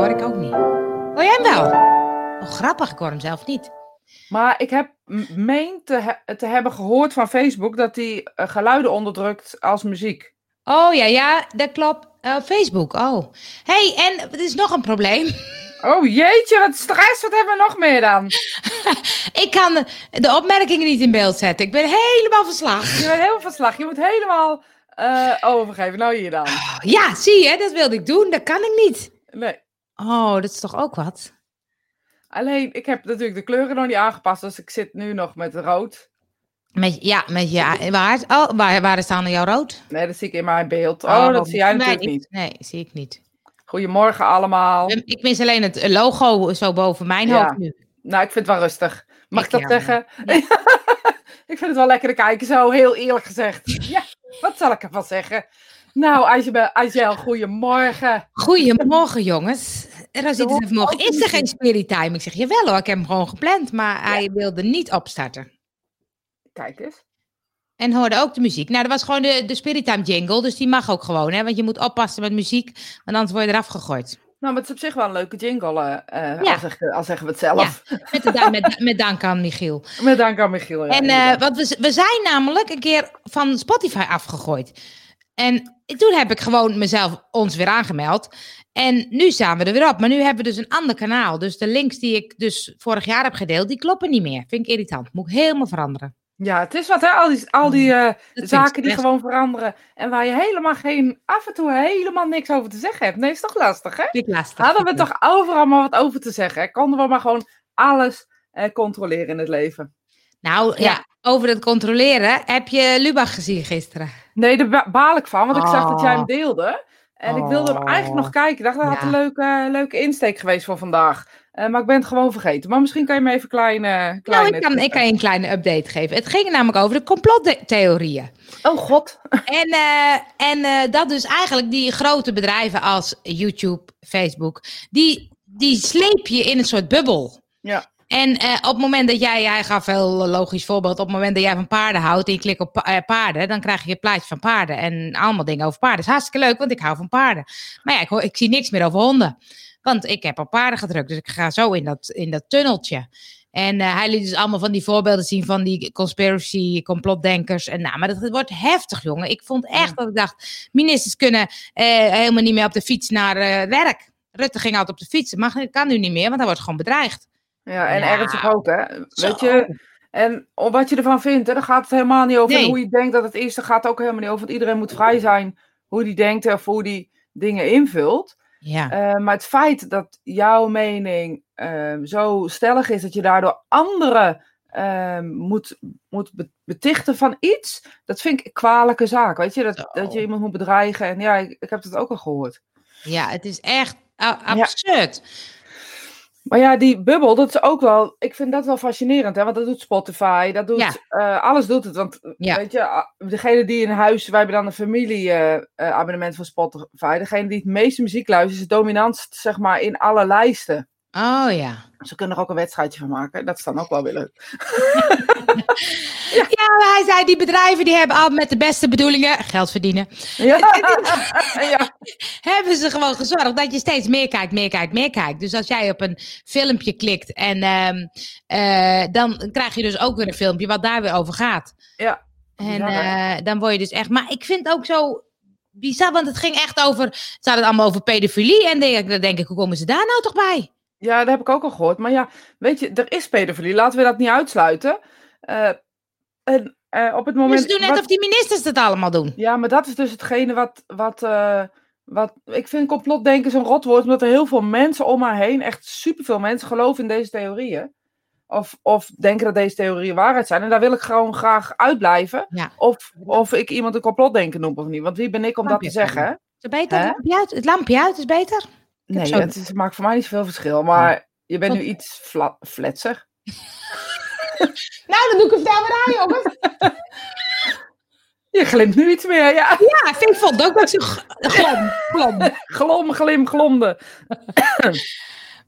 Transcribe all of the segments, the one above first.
hoor, ik ook niet. Oh, jij hem wel? Oh, grappig, ik hoor hem zelf niet. Maar ik heb meen te, he- te hebben gehoord van Facebook dat hij eh, geluiden onderdrukt als muziek. Oh ja, ja, dat klopt. Eh, Facebook, oh. hey, en er is nog een probleem. Oh jeetje, wat stress, wat hebben we nog meer dan? Ik kan de, opmerkingen niet in beeld zetten. Ik ben helemaal verslagen. Je bent helemaal van slag, je moet helemaal eh, overgeven. Nou hier dan. Ja, zie je, dat wilde ik doen. Dat kan ik niet. Nee. Oh, dat is toch ook wat? Alleen, ik heb natuurlijk de kleuren nog niet aangepast, dus ik zit nu nog met rood. Met, ja, met je, waar, oh, waar, waar is dan jouw rood? Nee, dat zie ik in mijn beeld. Oh, dat zie jij natuurlijk nee, niet. Nee, zie ik niet. Goedemorgen allemaal. Ik mis alleen het logo zo boven mijn Ja. hoofd nu. Nou, ik vind het wel rustig. Mag ik, Ik, dat ja, zeggen? ik vind het wel lekker te kijken, zo heel eerlijk gezegd. Ja, wat zal ik ervan zeggen? Nou, Angel goedemorgen. Goedemorgen, jongens. Rosita zei vanmorgen, ook is er geen spirit time? Ik zeg, jawel hoor, ik heb hem gewoon gepland. Maar hij wilde niet opstarten. Kijk eens. En hoorde ook de muziek. Nou, dat was gewoon de, de spirit time jingle, dus die mag ook gewoon. Hè? Want je moet oppassen met muziek, want anders word je eraf gegooid. Nou, maar het is op zich wel een leuke jingle, Ja. al, zeg- al zeggen we het zelf. Met, da- met, met dank aan Michiel. Met dank aan Michiel. ja, En eh, want we, we zijn namelijk een keer van Spotify afgegooid. En toen heb ik gewoon mezelf ons weer aangemeld. En nu staan we er weer op. Maar nu hebben we dus een ander kanaal. Dus de links die ik dus vorig jaar heb gedeeld, die kloppen niet meer. Vind ik irritant. Moet ik helemaal veranderen. Ja, het is wat, hè? Al die, al die eh, vind zaken die gewoon veranderen. En waar je helemaal geen, af en toe helemaal niks over te zeggen hebt. Nee, is toch lastig, hè? Vind ik lastig. Hadden we toch overal maar wat over te zeggen? hè? Konden we maar gewoon alles eh, controleren in het leven? Nou ja. Ja. Over het controleren. Heb je Lubach gezien gisteren? Nee, daar ba- baal ik van, want ik zag dat jij hem Oh. deelde. En ik wilde hem eigenlijk nog kijken. Ik dacht, dat had Ja. een leuke, leuke insteek geweest voor vandaag. Eh, maar ik ben het gewoon vergeten. Maar misschien kan je me even klein... eh, Nou, kleine ik kan, ik kan je een kleine update geven. Het ging namelijk over de complottheorieën. Oh god. En, eh, en eh, dat dus eigenlijk die grote bedrijven als YouTube, Facebook, die, die sleep je in een soort bubbel. Ja. En eh, op het moment dat jij, hij gaf een heel logisch voorbeeld, op het moment dat jij van paarden houdt en je klikt op pa- eh, paarden, dan krijg je het plaatje van paarden en allemaal dingen over paarden. Dat is hartstikke leuk, want ik hou van paarden. Maar ja, ik, hoor, ik zie niks meer over honden. Want ik heb op paarden gedrukt, dus ik ga zo in dat, in dat tunneltje. En eh, hij liet dus allemaal van die voorbeelden zien van die conspiracy, complotdenkers. En nou, maar dat wordt heftig, jongen. Ik vond echt Ja. dat ik dacht, ministers kunnen helemaal niet meer op de fiets naar werk. Rutte ging altijd op de fiets, maar dat kan nu niet meer, want hij wordt gewoon bedreigd. Ja, en Ja. ernstig ook, hè? Zo. Weet je, en wat je ervan vindt, hè, dan gaat het helemaal niet over Nee. hoe je denkt dat het is. Gaat het ook helemaal niet over. Want iedereen moet vrij zijn hoe die denkt of hoe die dingen invult. Ja. Eh, maar het feit dat jouw mening ehm, zo stellig is dat je daardoor anderen ehm, moet, moet be- betichten van iets, dat vind ik een kwalijke zaak. Weet je, dat, dat je iemand moet bedreigen. En ja, ik, ik heb het ook al gehoord. ja, het is echt absurd. Maar ja, die bubbel, dat is ook wel. Ik vind dat wel fascinerend, hè? Want dat doet Spotify, dat doet. Ja. eh, alles doet het. Want Ja. weet je, ah, degene die in huis. Wij hebben dan een familie-abonnement van Spotify. Degene die het meeste muziek luistert, is het dominantst, zeg maar, in alle lijsten. Oh ja. Ze kunnen er ook een wedstrijdje van maken. Dat is dan ook wel weer leuk. Ja, maar hij zei, die bedrijven die hebben al met de beste bedoelingen, geld verdienen, Ja. ja. hebben ze gewoon gezorgd dat je steeds meer kijkt, meer kijkt, meer kijkt. Dus als jij op een filmpje klikt en ehm, eh, dan krijg je dus ook weer een filmpje wat daar weer over gaat. Ja. En eh, dan word je dus echt. Maar ik vind het ook zo bizar, want het ging echt over. Hadden het allemaal over pedofilie. En denk, dan denk ik, hoe komen ze daar nou toch bij? Ja, dat heb ik ook al gehoord. Maar ja, weet je, er is pedofilie. Laten we dat niet uitsluiten. Eh, en eh, op het moment. Dus doen net wat- of die ministers dat allemaal doen. Ja, maar dat is dus hetgene wat. wat, eh, wat ik vind complotdenken zo'n rotwoord, omdat er heel veel mensen om haar heen, echt superveel mensen, geloven in deze theorieën. Of, of denken dat deze theorieën waarheid zijn. En daar wil ik gewoon graag uitblijven. Ja. Of, of ik iemand een complotdenker noem of niet. Want wie ben ik om dat te zeggen? hè? Is het beter? Het lampje uit? Het lampje uit is beter? Nee, het is- maakt voor mij niet zoveel verschil. Maar je bent nu iets fla- fletser. Nou, dan doe ik het daar weer aan, jongens. Je glimt nu iets meer, ja. Ja, ik vind, vond ook dat ze glom, glom. Glom, glim, glomde.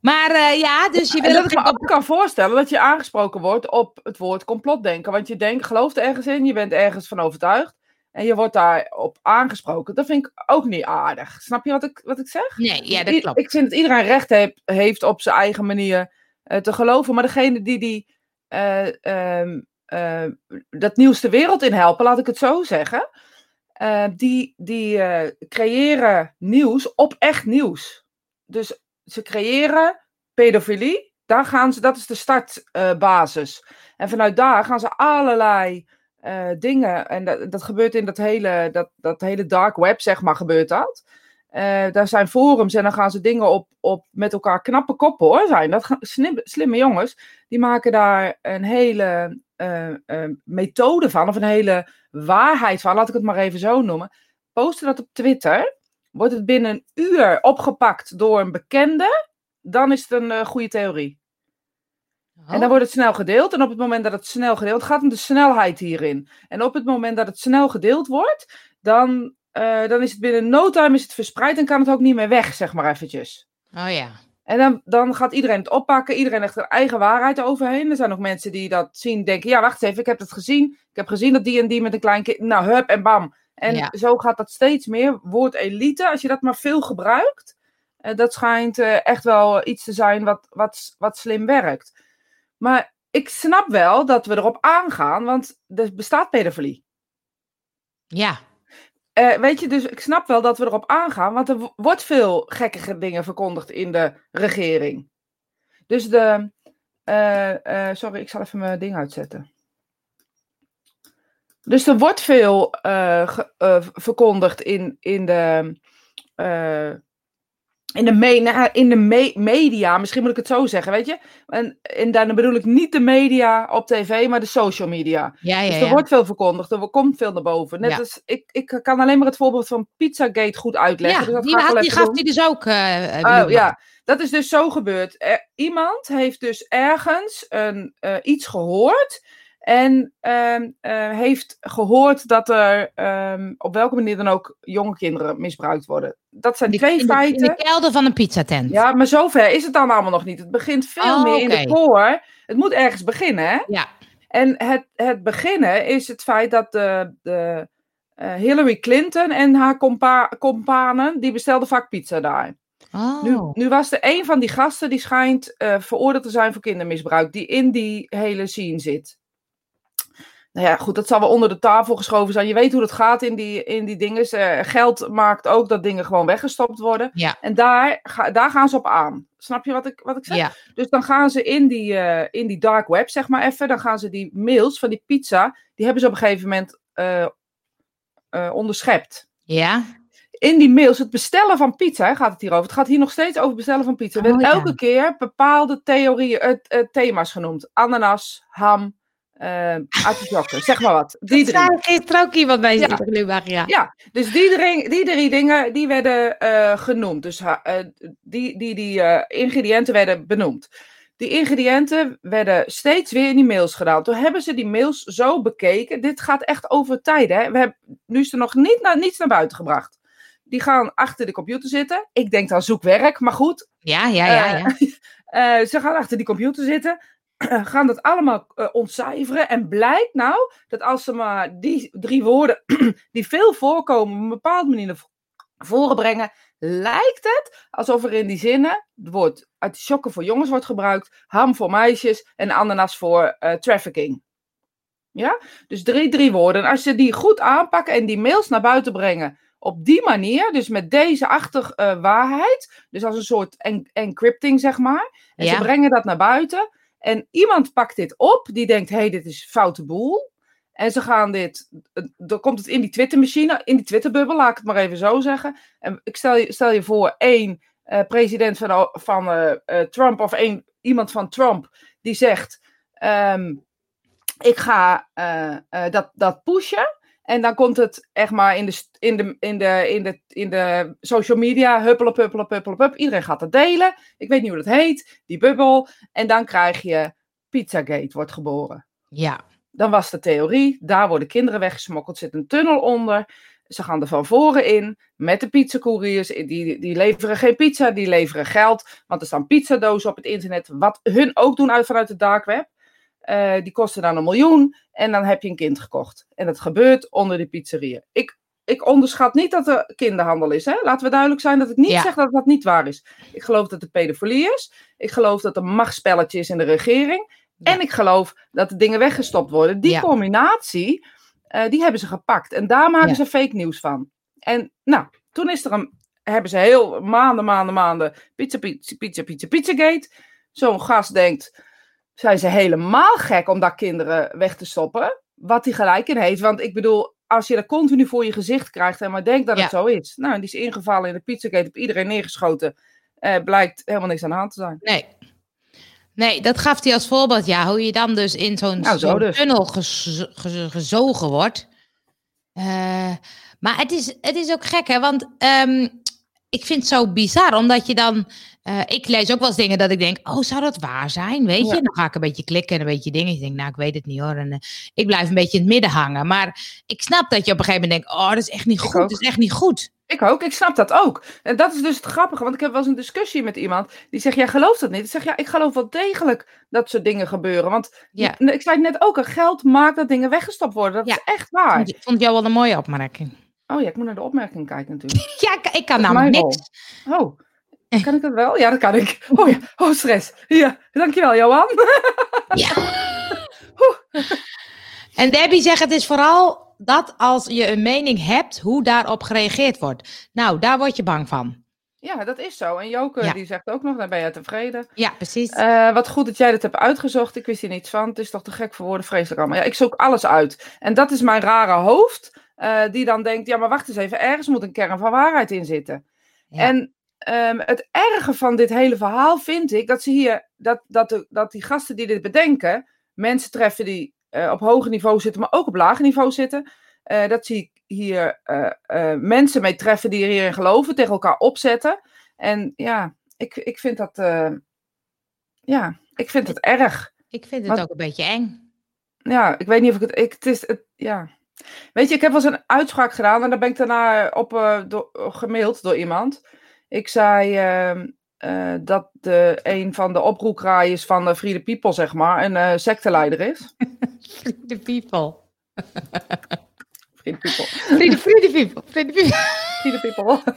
Maar eh, ja, dus je En wil dat ik me ook kan voorstellen dat je aangesproken wordt op het woord complotdenken. Want je denkt, gelooft ergens in, je bent ergens van overtuigd. en je wordt daarop aangesproken, dat vind ik ook niet aardig. Snap je wat ik, wat ik zeg? Nee, ja, dat klopt. Ik vind dat iedereen recht heeft, heeft op zijn eigen manier uh, te geloven. Maar degene die, die uh, uh, dat nieuws de wereld in helpen, laat ik het zo zeggen, die, die creëren nieuws op echt nieuws. Dus ze creëren pedofilie, daar gaan ze, dat is de startbasis. en vanuit daar gaan ze allerlei dingen. En dat, dat gebeurt in dat hele, dat, dat hele dark web, zeg maar, gebeurt dat. Daar zijn forums en dan gaan ze dingen op, op met elkaar knappe koppen hoor. Zijn dat slimme, slimme jongens. Die maken daar een hele uh, methode van, of een hele waarheid van, laat ik het maar even zo noemen. Posten dat op Twitter. Wordt het binnen een uur opgepakt door een bekende, dan is het een goede theorie. En dan wordt het snel gedeeld. En op het moment dat het snel gedeeld gaat, om de snelheid hierin. En op het moment dat het snel gedeeld wordt, dan, dan is het binnen no time is het verspreid en kan het ook niet meer weg, zeg maar eventjes. Oh ja. En dan, dan gaat iedereen het oppakken. Iedereen legt er eigen waarheid overheen. Er zijn ook mensen die dat zien, denken: ja, wacht even, ik heb het gezien. Ik heb gezien dat die en die met een klein kind. Nou, hup en bam. En ja. zo gaat dat steeds meer. Woord elite, als je dat maar veel gebruikt, uh, dat schijnt uh, echt wel iets te zijn wat, wat, wat slim werkt. Maar ik snap wel dat we erop aangaan, want er bestaat pedofilie. Ja. Uh, weet je, dus ik snap wel dat we erop aangaan, want er wordt veel gekkige dingen verkondigd in de regering. Dus de. Uh, uh, sorry, ik zal even mijn ding uitzetten. Dus er wordt veel verkondigd in, in de in de, me nou, in de me media, misschien moet ik het zo zeggen, weet je. En, en dan bedoel ik niet de media op tv, maar de social media. Ja, ja, dus er ja. wordt veel verkondigd, er komt veel naar boven. Net als, ik, ik kan alleen maar het voorbeeld van Pizzagate goed uitleggen. Ja, dus dat die, had, die gaf hij dus ook. Uh, oh, ja, dat is dus zo gebeurd. Er, iemand heeft dus ergens een, uh, iets gehoord... En uh, uh, heeft gehoord dat er um, op welke manier dan ook jonge kinderen misbruikt worden. Dat zijn die, twee in de, feiten. In de kelder van een pizzatent. Ja, maar zover is het dan allemaal nog niet. Het begint veel oh, meer okay. in de koor. Het moet ergens beginnen, hè? Ja. En het, het beginnen is het feit dat de, de uh, Hillary Clinton en haar compa companen, die bestelden vaak pizza daar. Oh. Nu, nu, was er een van die gasten die schijnt uh, veroordeeld te zijn voor kindermisbruik, die in die hele scene zit. Nou ja, goed, dat zal wel onder de tafel geschoven zijn. Je weet hoe het gaat in die, in die dingen. Uh, geld maakt ook dat dingen gewoon weggestopt worden. Ja. En daar, ga, daar gaan ze op aan. Snap je wat ik, wat ik zeg? Ja. Dus dan gaan ze in die, uh, in die dark web, zeg maar even. Dan gaan ze die mails van die pizza, die hebben ze op een gegeven moment uh, onderschept. Ja. In die mails, het bestellen van pizza, gaat het hier over. Het gaat hier nog steeds over bestellen van pizza. Er werden oh, ja. elke keer bepaalde theorieën, thema's genoemd. Ananas, ham, uh, zeg maar wat. Die drie. Er gisteren ook iemand bij ja. Gluwag, ja. ja, dus die drie, die drie dingen die werden uh, genoemd. Dus uh, die, die, die ingrediënten werden benoemd. Die ingrediënten werden steeds weer in die mails gedaan. Toen hebben ze die mails zo bekeken. Dit gaat echt over tijd. Hè? We hebben, nu is er nog niet naar, niets naar buiten gebracht. Die gaan achter de computer zitten. Ik denk dan zoekwerk, maar goed. Ja, ja, ja. ja. ze gaan achter die computer zitten gaan dat allemaal uh, ontcijferen. En blijkt nou dat als ze maar die drie woorden die veel voorkomen op een bepaalde manier naar voren brengen, lijkt het alsof er in die zinnen het woord artisjokken voor jongens wordt gebruikt, ham voor meisjes en ananas voor uh, trafficking. Ja, dus drie, drie woorden. En als je die goed aanpakken en die mails naar buiten brengen op die manier, dus met deze achtig uh, waarheid, dus als een soort en encrypting zeg maar, en ja. ze brengen dat naar buiten, en iemand pakt dit op, die denkt, hé, hey, dit is foute boel. En ze gaan dit, dan komt het in die Twittermachine, in die Twitterbubbel, laat ik het maar even zo zeggen. En ik stel je, stel je voor, één uh, president van, van uh, Trump of één, iemand van Trump, die zegt, um, ik ga dat, dat pushen. En dan komt het echt maar in de, in de, in de, in de, in de social media, huppelen, huppelen, huppelen, hup. Iedereen gaat dat delen. Ik weet niet hoe dat heet, die bubbel. En dan krijg je Pizzagate wordt geboren. Ja. Dan was de theorie, daar worden kinderen weggesmokkeld, zit een tunnel onder. Ze gaan er van voren in met de pizzacouriers. Die, die leveren geen pizza, die leveren geld. Want er staan pizzadozen op het internet, wat hun ook doen uit, vanuit de dark web. Eh, die kosten dan een miljoen. En dan heb je een kind gekocht. En dat gebeurt onder die pizzerieën. Ik, ik onderschat niet dat er kinderhandel is. Hè? Laten we duidelijk zijn dat ik niet Ja. zeg dat dat niet waar is. Ik geloof dat er pedofilie is. Ik geloof dat er machtsspelletje is in de regering. Ja. En ik geloof dat de dingen weggestopt worden. Die Ja. combinatie, eh, die hebben ze gepakt. En daar maken ze fake nieuws van. En nou, toen is er een, hebben ze heel maanden, maanden, maanden pizza, pizza, pizza, pizza, pizzagate. Zo'n gast denkt, zijn ze helemaal gek om daar kinderen weg te stoppen? Wat hij gelijk in heeft. Want ik bedoel, als je dat continu voor je gezicht krijgt en maar denkt dat het zo is. Nou, die is ingevallen in de pizzagate, op iedereen neergeschoten. Eh, blijkt helemaal niks aan de hand te zijn. Nee. Nee, dat gaf hij als voorbeeld. Ja, hoe je dan dus in zo'n Nou, zo dus. tunnel gez- gez- gezogen wordt. Eh, maar het is, het is ook gek, hè? Want ehm, ik vind het zo bizar, omdat je dan... eh, ik lees ook wel eens dingen dat ik denk, oh, zou dat waar zijn? Weet je? Ja. Dan ga ik een beetje klikken en een beetje dingen. Ik denk, nou, ik weet het niet hoor. En eh, ik blijf een beetje in het midden hangen. Maar ik snap dat je op een gegeven moment denkt, oh, dat is echt niet Ik goed. ook. Dat is echt niet goed. Ik ook, ik snap dat ook. En dat is dus het grappige, want ik heb wel eens een discussie met iemand die zegt, jij gelooft dat niet. Ik zeg, ja, ik geloof wel degelijk dat soort dingen gebeuren. Want Ja. ik zei het net ook, geld maakt dat dingen weggestopt worden. Dat Ja. is echt waar. Vond, vond jou wel een mooie opmerking. Oh ja, ik moet naar de opmerking kijken natuurlijk. Ja, ik, ik kan namelijk mijn niks. Oh, kan ik dat wel? Ja, dat kan ik. Oh ja, oh stress. Ja, dankjewel Johan. Ja. En Debbie zegt, het is vooral dat als je een mening hebt, hoe daarop gereageerd wordt. Nou, daar word je bang van. Ja, dat is zo. En Joke Ja. die zegt ook nog, dan ben je tevreden. Ja, precies. Eh, wat goed dat jij dat hebt uitgezocht. Ik wist hier niets van. Het is toch te gek voor woorden, vreselijk allemaal. Ja, ik zoek alles uit. En dat is mijn rare hoofd, eh, die dan denkt, ja, maar wacht eens even, ergens moet een kern van waarheid in zitten. Ja. En ehm, het erge van dit hele verhaal vind ik dat ze hier, dat, dat, de, dat die gasten die dit bedenken, mensen treffen die eh, op hoger niveau zitten, maar ook op lager niveau zitten. eh, dat ze hier eh, mensen mee treffen die hierin geloven, tegen elkaar opzetten. En ja, ik, ik vind dat. ja, ik vind het erg. ik vind het ook een beetje eng. Ja, ik weet niet of ik het. Ik, het is. Het, ja. Weet je, ik heb wel eens een uitspraak gedaan en daar ben ik daarna op door, gemaild door iemand. Ik zei ehm, eh, dat de, een van de oproekraaiers van de Free the People, zeg maar, een eh secteleider is. The people. Free the People. Free the, free the people. Free the people. Free the People.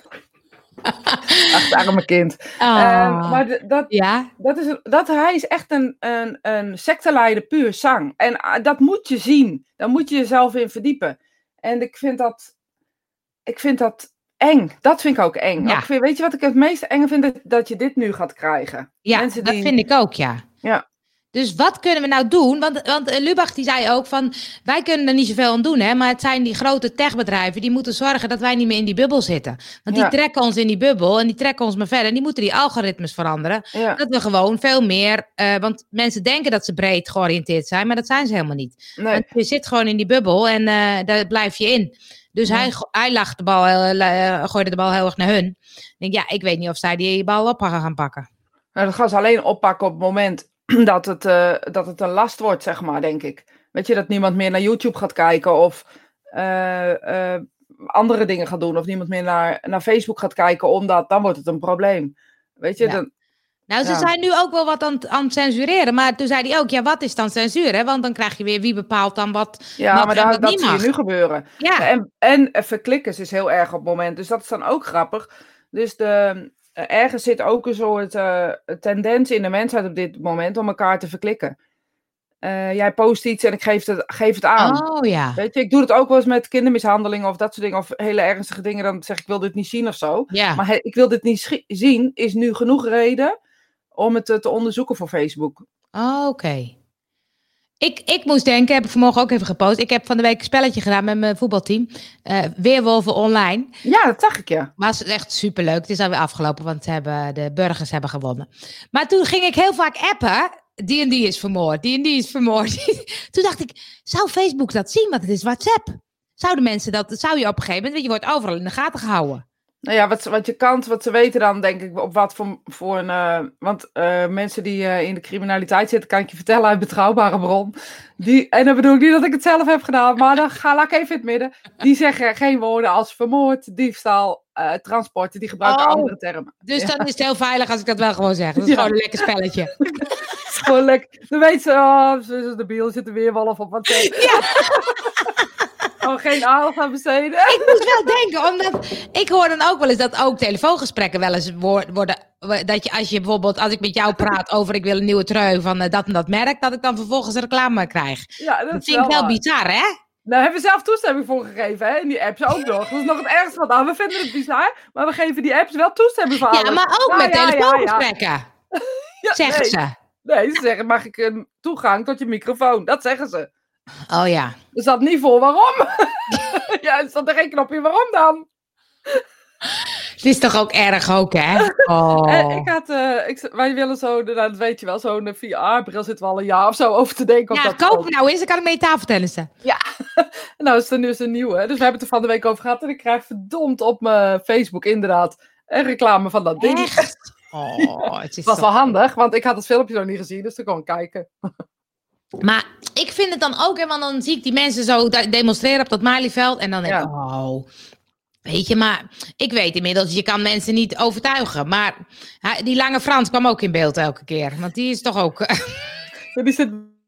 Ach, het arme kind. Ah. Ehm, maar de- dat, ja, Dat is, dat, hij is echt een, een, een secteleider puur zang. En dat moet je zien. Daar moet je jezelf in verdiepen. En ik vind dat, ik vind dat eng. Dat vind ik ook eng. Ja. Vind, weet je wat ik het meest enge vind? Dat, dat je dit nu gaat krijgen. ja Mensen dat die- vind ik ook, ja. Ja. Dus wat kunnen we nou doen? Want, want eh, Lubach die zei ook van, wij kunnen er niet zoveel aan doen, hè, maar het zijn die grote techbedrijven die moeten zorgen dat wij niet meer in die bubbel zitten. Want die Ja. trekken ons in die bubbel en die trekken ons maar verder. En die moeten die algoritmes veranderen. Ja, Dat we gewoon veel meer, eh, want mensen denken dat ze breed georiënteerd zijn, maar dat zijn ze helemaal niet. nee. Want je zit gewoon in die bubbel en eh, daar blijf je in. Dus Ja. hij, hij lag de bal, heel- eh, gooide de bal heel erg naar hun. Ik denk, ja, ik weet niet of zij die bal op gaan pakken. Nou, dat gaan ze alleen oppakken op het moment dat het, eh, dat het een last wordt, zeg maar, denk ik. Weet je, dat niemand meer naar YouTube gaat kijken of eh, eh, andere dingen gaat doen. Of niemand meer naar, naar Facebook gaat kijken, omdat dan wordt het een probleem. Weet je, Ja. dan, Nou, ze Ja. zijn nu ook wel wat aan, het- aan het censureren. Maar toen zei hij ook, ja, wat is dan censuur? Hè? Want dan krijg je weer wie bepaalt dan wat. ja, Mag maar daar, dat zie je nu gebeuren. Ja, En, en eh, verklikkers is heel erg op het moment. Dus dat is dan ook grappig. Dus de, eh, ergens zit ook een soort eh, tendens in de mensheid op dit moment om elkaar te verklikken. Jij post iets en ik geef het, geef het aan. oh ja. Weet je, ik doe het ook wel eens met kindermishandeling of dat soort dingen. Of hele ernstige dingen. Dan zeg ik, ik wil dit niet zien of zo. Ja, Maar he- ik wil dit niet zien, is nu genoeg reden om het eh, te onderzoeken voor Facebook. Oh, oké. Ik, ik moest denken, heb ik vanmorgen ook even gepost. Ik heb van de week een spelletje gedaan met mijn voetbalteam. Eh Weerwolven online. Ja, dat zag ik ja. Was echt superleuk. Het is alweer afgelopen, want ze hebben, de burgers hebben gewonnen. Maar toen ging ik heel vaak appen. Die en die is vermoord, die en die is vermoord. toen dacht ik, zou Facebook dat zien? Want het is WhatsApp. Zouden mensen dat, zou je op een gegeven moment, je wordt overal in de gaten gehouden. Nou ja, wat, wat je kan, wat ze weten dan, denk ik, op wat voor, voor een... eh, want eh, mensen die eh, in de criminaliteit zitten, kan ik je vertellen uit betrouwbare bron. Die, en dan bedoel ik niet dat ik het zelf heb gedaan, maar dan ga ik even in het midden. Die zeggen geen woorden als vermoord, diefstal, transporten. Die gebruiken Oh. andere termen. Dus Ja. dan is het heel veilig als ik dat wel gewoon zeg. Dat is Ja. gewoon een lekker spelletje. gewoon lekker. Dan weet ze, oh, ze is de biel, zit er weer wolf op. Wat ja. Oh, geen aan besteden. Ik moest wel denken, omdat ik hoor dan ook wel eens dat ook telefoongesprekken wel eens worden. Dat je als je bijvoorbeeld, als ik met jou praat over ik wil een nieuwe trui van eh, dat en dat merk, dat ik dan vervolgens reclame krijg. Ja, dat, dat vind ik wel bizar, hè? Daar hebben we zelf toestemming voor gegeven, hè? In die apps ook nog. Dat is nog het ergste van, nou, we vinden het bizar, maar we geven die apps wel toestemming voor Ja, maar ook met telefoongesprekken. zeggen ze. Nee, ze zeggen, mag ik een toegang tot je microfoon? Dat zeggen ze. Oh ja. Er zat niet voor waarom. ja, er zat er geen knopje waarom dan. Het is toch ook erg ook, hè? Oh. ik had, uh, ik, wij willen zo, nou, dat weet je wel, zo'n VR-bril zitten we al een jaar of zo over te denken. Ja, koop me nou eens, dan kan ik mee tafeltennissen. Ja, nou is er nu eens een nieuwe. Dus we hebben het er van de week over gehad en ik krijg verdomd op mijn Facebook inderdaad een reclame van dat ding. Echt? Oh, het is was wel handig, want ik had het filmpje nog niet gezien, dus toen kon ik kijken. Maar ik vind het dan ook, want dan zie ik die mensen zo demonstreren op dat Malieveld. En dan denk ik, oh, Weet je, maar ik weet inmiddels, je kan mensen niet overtuigen. Maar die lange Frans kwam ook in beeld elke keer. Want die is toch ook.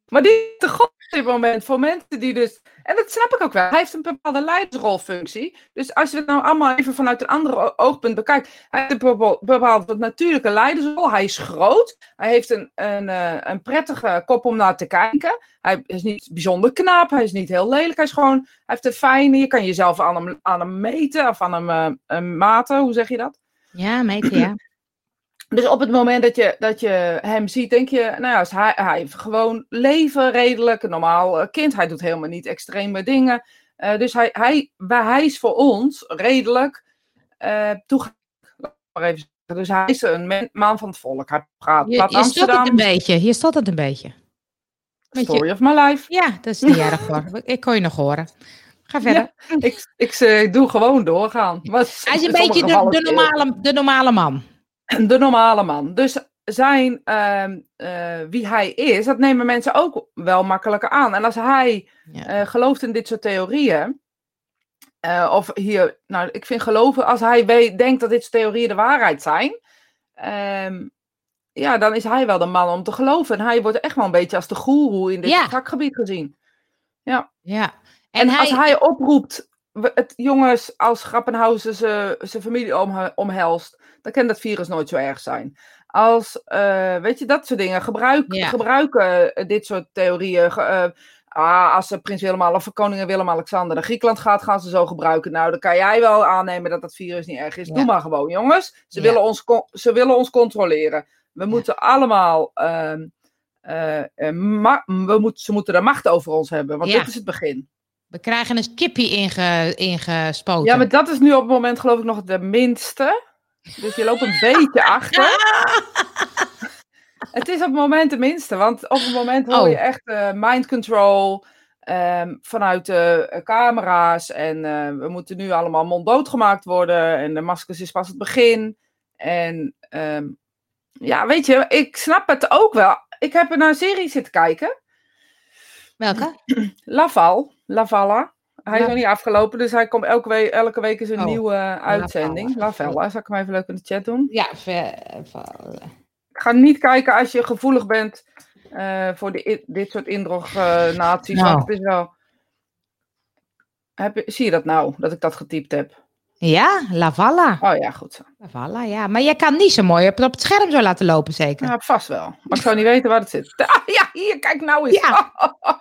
maar die is te goed op dit moment voor mensen die dus en dat snap ik ook wel. Hij heeft een bepaalde leidersrolfunctie. Dus als je het nou allemaal even vanuit een andere oogpunt bekijkt. Hij heeft een bepaalde natuurlijke leidersrol. Hij is groot. Hij heeft een, een, eh, een prettige kop om naar te kijken. Hij is niet bijzonder knap. Hij is niet heel lelijk. Hij is gewoon, hij heeft een fijne. Je kan jezelf aan hem, aan hem meten of aan hem uh, maten. Hoe zeg je dat? Ja, meten, ja. Dus op het moment dat je, dat je hem ziet, denk je, nou ja, hij, hij heeft gewoon leven redelijk, een normaal eh, kind. Hij doet helemaal niet extreme dingen. Uh, dus hij, hij, hij is voor ons redelijk uh, toegankelijk. Dus hij is een man van het volk. Hij praat je, je stond het een beetje. Hier stond het een beetje. Story of my life. Ja, dat is niet erg hoor. Ik kon je nog horen. Ga verder. ik, ik, ik, doe gewoon doorgaan. hij is een beetje de, de, normale, de normale man de normale man. Dus zijn, ehm, eh, wie hij is, dat nemen mensen ook wel makkelijker aan. En als hij eh, gelooft in dit soort theorieën, uh, of hier, nou, ik vind geloven, als hij weet, denkt dat dit soort theorieën de waarheid zijn, um, ja, dan is hij wel de man om te geloven. En hij wordt echt wel een beetje als de goeroe in dit ja. vakgebied gezien. Ja. ja. En, hij... als hij oproept, het, jongens, als Grappenhausen zijn familie om, omhelst, dan kan dat virus nooit zo erg zijn. Als, uh, weet je, dat soort dingen. Gebruik, Gebruiken eh, dit soort theorieën. Uh, ah, als ze prins Willem of koningin Willem-Alexander naar Griekenland gaat, gaan ze zo gebruiken. Nou, dan kan jij wel aannemen dat dat virus niet erg is. Doe maar gewoon, jongens. Ze, willen, ons ze willen ons controleren. We moeten allemaal... Uh, we ze moeten de macht over ons hebben, want dit is het begin. We krijgen een kippie inge, ingespoten. Ja, maar dat is nu op het moment geloof ik nog de minste. Dus je loopt een beetje achter. het is op het moment de minste, want op het moment hoor je oh. echt uh, mind control um, vanuit de uh, camera's. En uh, we moeten nu allemaal monddood gemaakt worden. En de maskers is pas het begin. En um, ja, weet je, ik snap het ook wel. Ik heb er naar een serie zitten kijken. Welke? Laval. Lavalla. Hij is nog niet afgelopen, dus hij komt elke week, elke week is een oh. nieuwe uitzending. Lavella, zal ik hem even leuk in de chat doen? Ja, Ga niet kijken als je gevoelig bent uh, voor de, dit soort indrognaties. Nou. het is wel... Heb je, zie je dat nou, dat ik dat getypt heb? Ja, Lavalla. Oh ja, goed zo. Lavalla, ja. Maar jij kan niet zo mooi op, op het scherm zo laten lopen, zeker? Ja, vast wel. Maar ik zou niet weten waar het zit. Ah, ja, hier, kijk nou eens. Ja.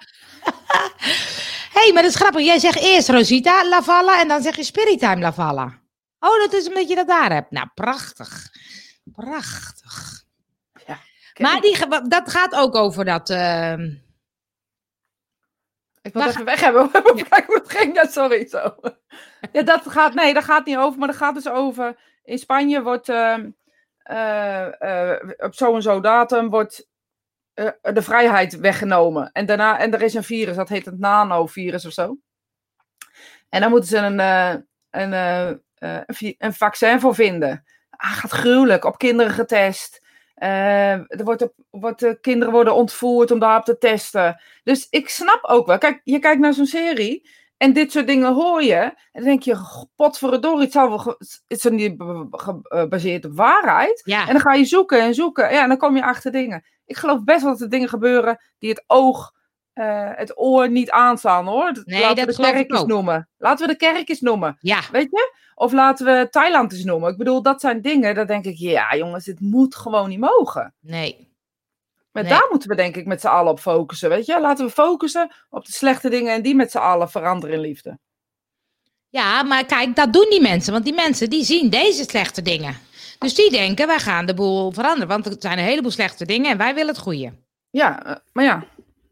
hey, maar dat is grappig. Jij zegt eerst Rosita Lavalla en dan zeg je Spiritime Lavalla. Oh, dat is omdat je dat daar hebt. Nou, prachtig. Prachtig. Ja, maar die, dat gaat ook over dat... Uh... Ik wil het even weg hebben. Hoe het ging. Ja, sorry. Zo. Ja, dat gaat, nee, dat gaat niet over. Maar dat gaat dus over... In Spanje wordt... Uh, uh, op zo'n zo datum wordt de vrijheid weggenomen. En, daarna, en er is een virus, dat heet het nanovirus of zo. En dan moeten ze een, uh, een, uh, een vaccin voor vinden. Ah, gaat gruwelijk, op kinderen getest. er wordt op, kinderen worden ontvoerd om daarop te testen. Dus ik snap ook wel. Kijk, je kijkt naar zo'n serie. En dit soort dingen hoor je. En dan denk je, potverdorie, het, zal wel het is niet eh, gebaseerd op waarheid. Ja, En dan ga je zoeken en zoeken. Ja, en dan kom je achter dingen. Ik geloof best wel dat er dingen gebeuren die het oog, eh, het oor niet aanstaan hoor. Dat- Nee, laten dat we de kerk eens noemen. Laten we de kerk eens noemen. ja, Weet je? Of laten we Thailand eens noemen. Ik bedoel, dat zijn dingen, daar denk ik, ja jongens, dit moet gewoon niet mogen. nee. Maar Nee. daar moeten we denk ik met z'n allen op focussen, weet je? Laten we focussen op de slechte dingen en die met z'n allen veranderen in liefde. Ja, maar kijk, dat doen die mensen. Want die mensen die zien deze slechte dingen. Dus die denken, wij gaan de boel veranderen. Want er zijn een heleboel slechte dingen en wij willen het goede. Ja, eh, maar ja,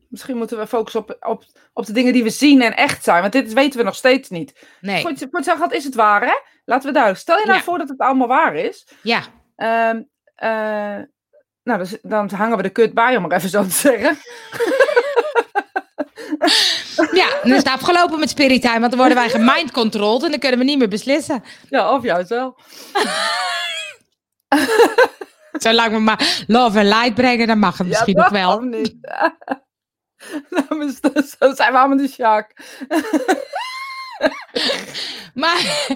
misschien moeten we focussen op, op, op de dingen die we zien en echt zijn. Want dit weten we nog steeds niet. Nee, Voor voor het is het waar, hè? Laten we duidelijk. Stel je nou Ja. voor dat het allemaal waar is. ja. Ehm, eh, nou, dus, dan hangen we de kut bij, om maar even zo te zeggen. Ja, dan is het afgelopen met Spirit Time. Want dan worden wij gemindcontrolled en dan kunnen we niet meer beslissen. Ja, of juist wel. Zolang we maar love en light brengen, dan mag het misschien nog wel. niet? nou, zo- zijn we allemaal de Sjaak. Maar,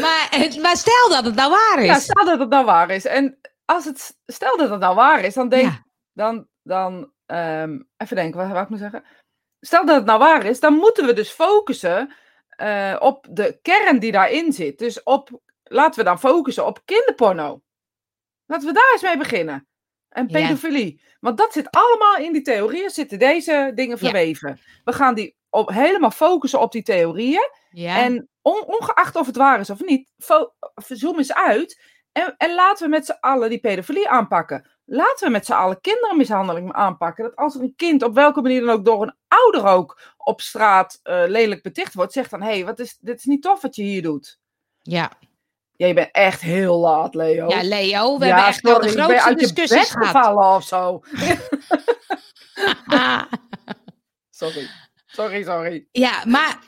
maar, maar stel dat het nou waar is. Ja, stel dat het nou waar is. En als het, stel dat het nou waar is, dan denk Ja. dan, dan ehm, even denken, wat wou ik nou zeggen? Stel dat het nou waar is, dan moeten we dus focussen eh, op de kern die daarin zit. Dus op, laten we dan focussen op kinderporno. Laten we daar eens mee beginnen. En Ja. pedofilie. Want dat zit allemaal in die theorieën, zitten deze dingen Ja. verweven. We gaan die op, helemaal focussen op die theorieën. En on- ongeacht of het waar is of niet, zoom eens uit. En, en laten we met z'n allen die pedofilie aanpakken. Laten we met z'n allen kindermishandeling aanpakken. Dat als er een kind op welke manier dan ook door een ouder ook op straat eh, lelijk beticht wordt, zegt dan: hé, hey, wat is, dit is niet tof wat je hier doet. ja. Ja, je bent echt heel laat, Leo. ja, Leo, we Ja, hebben echt al de je grootste uit je discussies gehad. gevallen of zo. Sorry. Sorry, sorry. Ja, maar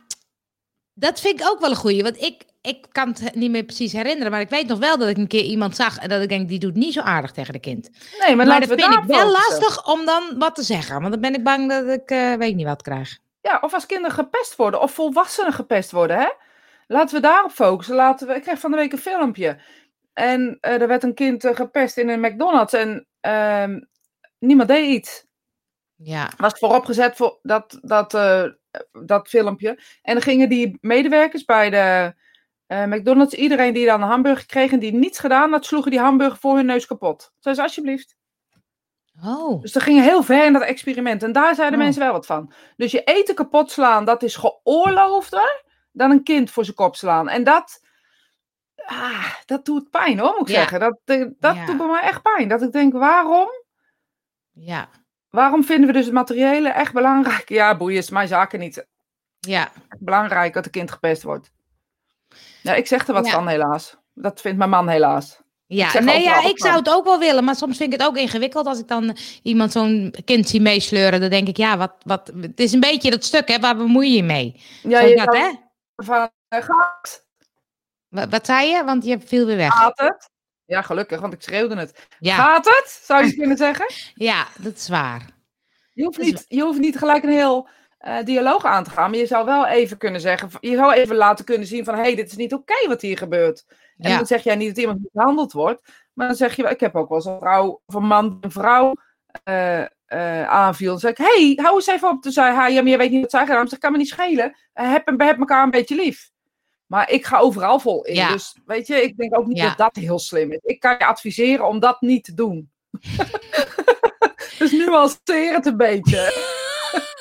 dat vind ik ook wel een goeie. Want ik, ik kan het niet meer precies herinneren. Maar ik weet nog wel dat ik een keer iemand zag. En dat ik denk, die doet niet zo aardig tegen de kind. Nee, maar, Maar, dat vind ik wel lastig om dan wat te zeggen. Want dan ben ik bang dat ik eh, weet niet wat krijg. Ja, of als kinderen gepest worden, of volwassenen gepest worden, hè? Laten we daarop focussen. Laten we... Ik kreeg van de week een filmpje. En eh, er werd een kind eh, gepest in een McDonald's en ehm, niemand deed iets. Ja, Was vooropgezet voor dat, dat, dat filmpje. En dan gingen die medewerkers bij de eh, McDonald's, iedereen die dan een hamburger kreeg en die niets gedaan had, sloegen die hamburger voor hun neus kapot. Zei ze, alsjeblieft. oh. Dus ze gingen heel ver in dat experiment. En daar zeiden Oh. mensen wel wat van. Dus je eten kapot slaan, dat is geoorloofder dan een kind voor zijn kop slaan. En dat, ah, dat doet pijn hoor, moet ik Ja. zeggen. Dat, eh, dat Ja. doet bij mij echt pijn. Dat ik denk, waarom? Ja, Waarom vinden we dus het materiële echt belangrijk? Ja, boeien, is mijn zaken niet ja. belangrijk dat een kind gepest wordt. Ja, ik zeg er wat Ja. van helaas. Dat vindt mijn man helaas. Ja, nee, ja, ik zou het ook wel willen, maar soms vind ik het ook ingewikkeld als ik dan iemand zo'n kind zie meesleuren. Dan denk ik, ja, wat, wat, het is een beetje dat stuk, hè, waar bemoei je je mee? Ja, je dat, hè? van, Wat, wat zei je? Want je viel weer weg. gaat het? Ja, gelukkig, want ik schreeuwde het. Ja, Gaat het? Zou je kunnen zeggen? ja, dat is waar. Je hoeft niet, je hoeft niet gelijk een heel eh, dialoog aan te gaan, maar je zou wel even kunnen zeggen, je zou even laten kunnen zien van, hé, hey, dit is niet oké wat hier gebeurt. En Ja. dan zeg jij niet dat iemand behandeld wordt, maar dan zeg je, ik heb ook wel eens een vrouw of een man een vrouw eh, eh, aanviel. Dan zeg ik, hé, hey, hou eens even op. Toen zei hij, ja, maar je weet niet wat zij gedaan heeft. Ik zeg, kan me niet schelen. Uh, heb, heb elkaar een beetje lief. Maar ik ga overal vol in. Ja. Dus weet je, ik denk ook niet Ja. dat dat heel slim is. Ik kan je adviseren om dat niet te doen. dus nuanceren het een beetje.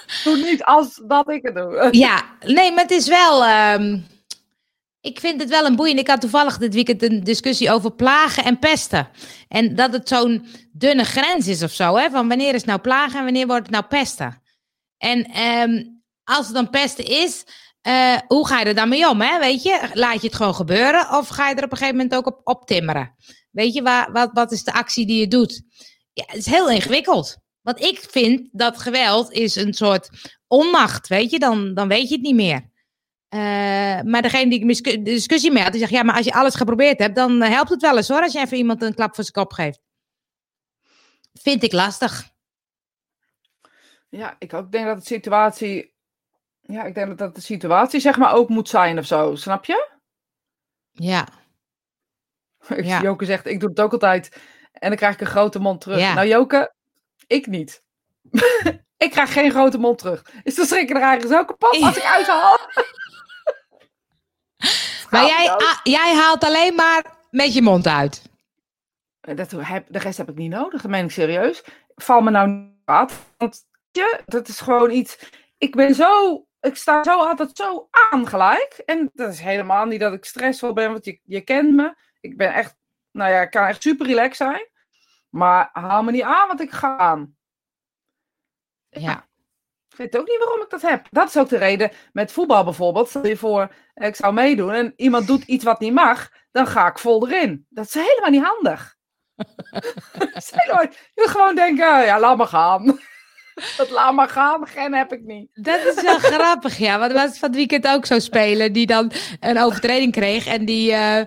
doe niet als dat ik het doe. Ja, nee, maar het is wel. ehm, ik vind het wel een boeiend. Ik had toevallig dit weekend een discussie over plagen en pesten. En dat het zo'n dunne grens is of zo. Hè? Van wanneer is nou plagen en wanneer wordt het nou pesten? En ehm, als het dan pesten is, eh, hoe ga je er dan mee om? Hè? Weet je, laat je het gewoon gebeuren of ga je er op een gegeven moment ook op, op timmeren? Weet je, waar, wat, wat is de actie die je doet? Ja, het is heel ingewikkeld. Want ik vind dat geweld is een soort onmacht, weet je, dan, dan weet je het niet meer. Eh, maar degene die ik de discussie mee had, die zegt, ja, maar als je alles geprobeerd hebt, dan eh, helpt het wel eens hoor, als je even iemand een klap voor zijn kop geeft. Vind ik lastig. Ja, ik ook denk dat de situatie Ja, ik denk dat dat de situatie zeg maar ook moet zijn of zo. Snap je? Ja. Ik Ja. Joke zegt, ik doe het ook altijd. En dan krijg ik een grote mond terug. Ja. Nou Joke, ik niet. ik krijg geen grote mond terug. Is de schrikken er eigenlijk zo kapot als ik uithaal? Maar jij, jij haalt alleen maar met je mond uit. Dat heb, de rest heb ik niet nodig, dat meen ik serieus. Val me nou niet aan. Want je, dat is gewoon iets. Ik ben zo. Ik sta zo altijd zo aan gelijk. En dat is helemaal niet dat ik stressvol ben, want je, je kent me. Ik ben echt. Nou ja, ik kan echt super relaxed zijn. Maar haal me niet aan, want ik ga aan. Ja. Ik weet ook niet waarom ik dat heb. Dat is ook de reden met voetbal bijvoorbeeld. Stel je voor, ik zou meedoen en iemand doet iets wat niet mag, dan ga ik vol erin. Dat is helemaal niet handig. Dat is helemaal- je moet gewoon denken, ja, laat maar gaan. Dat laat maar gaan, geen heb ik niet. Dat is wel grappig, ja. Want er was van het weekend ook zo'n speler die dan een overtreding kreeg. En die eh, eh,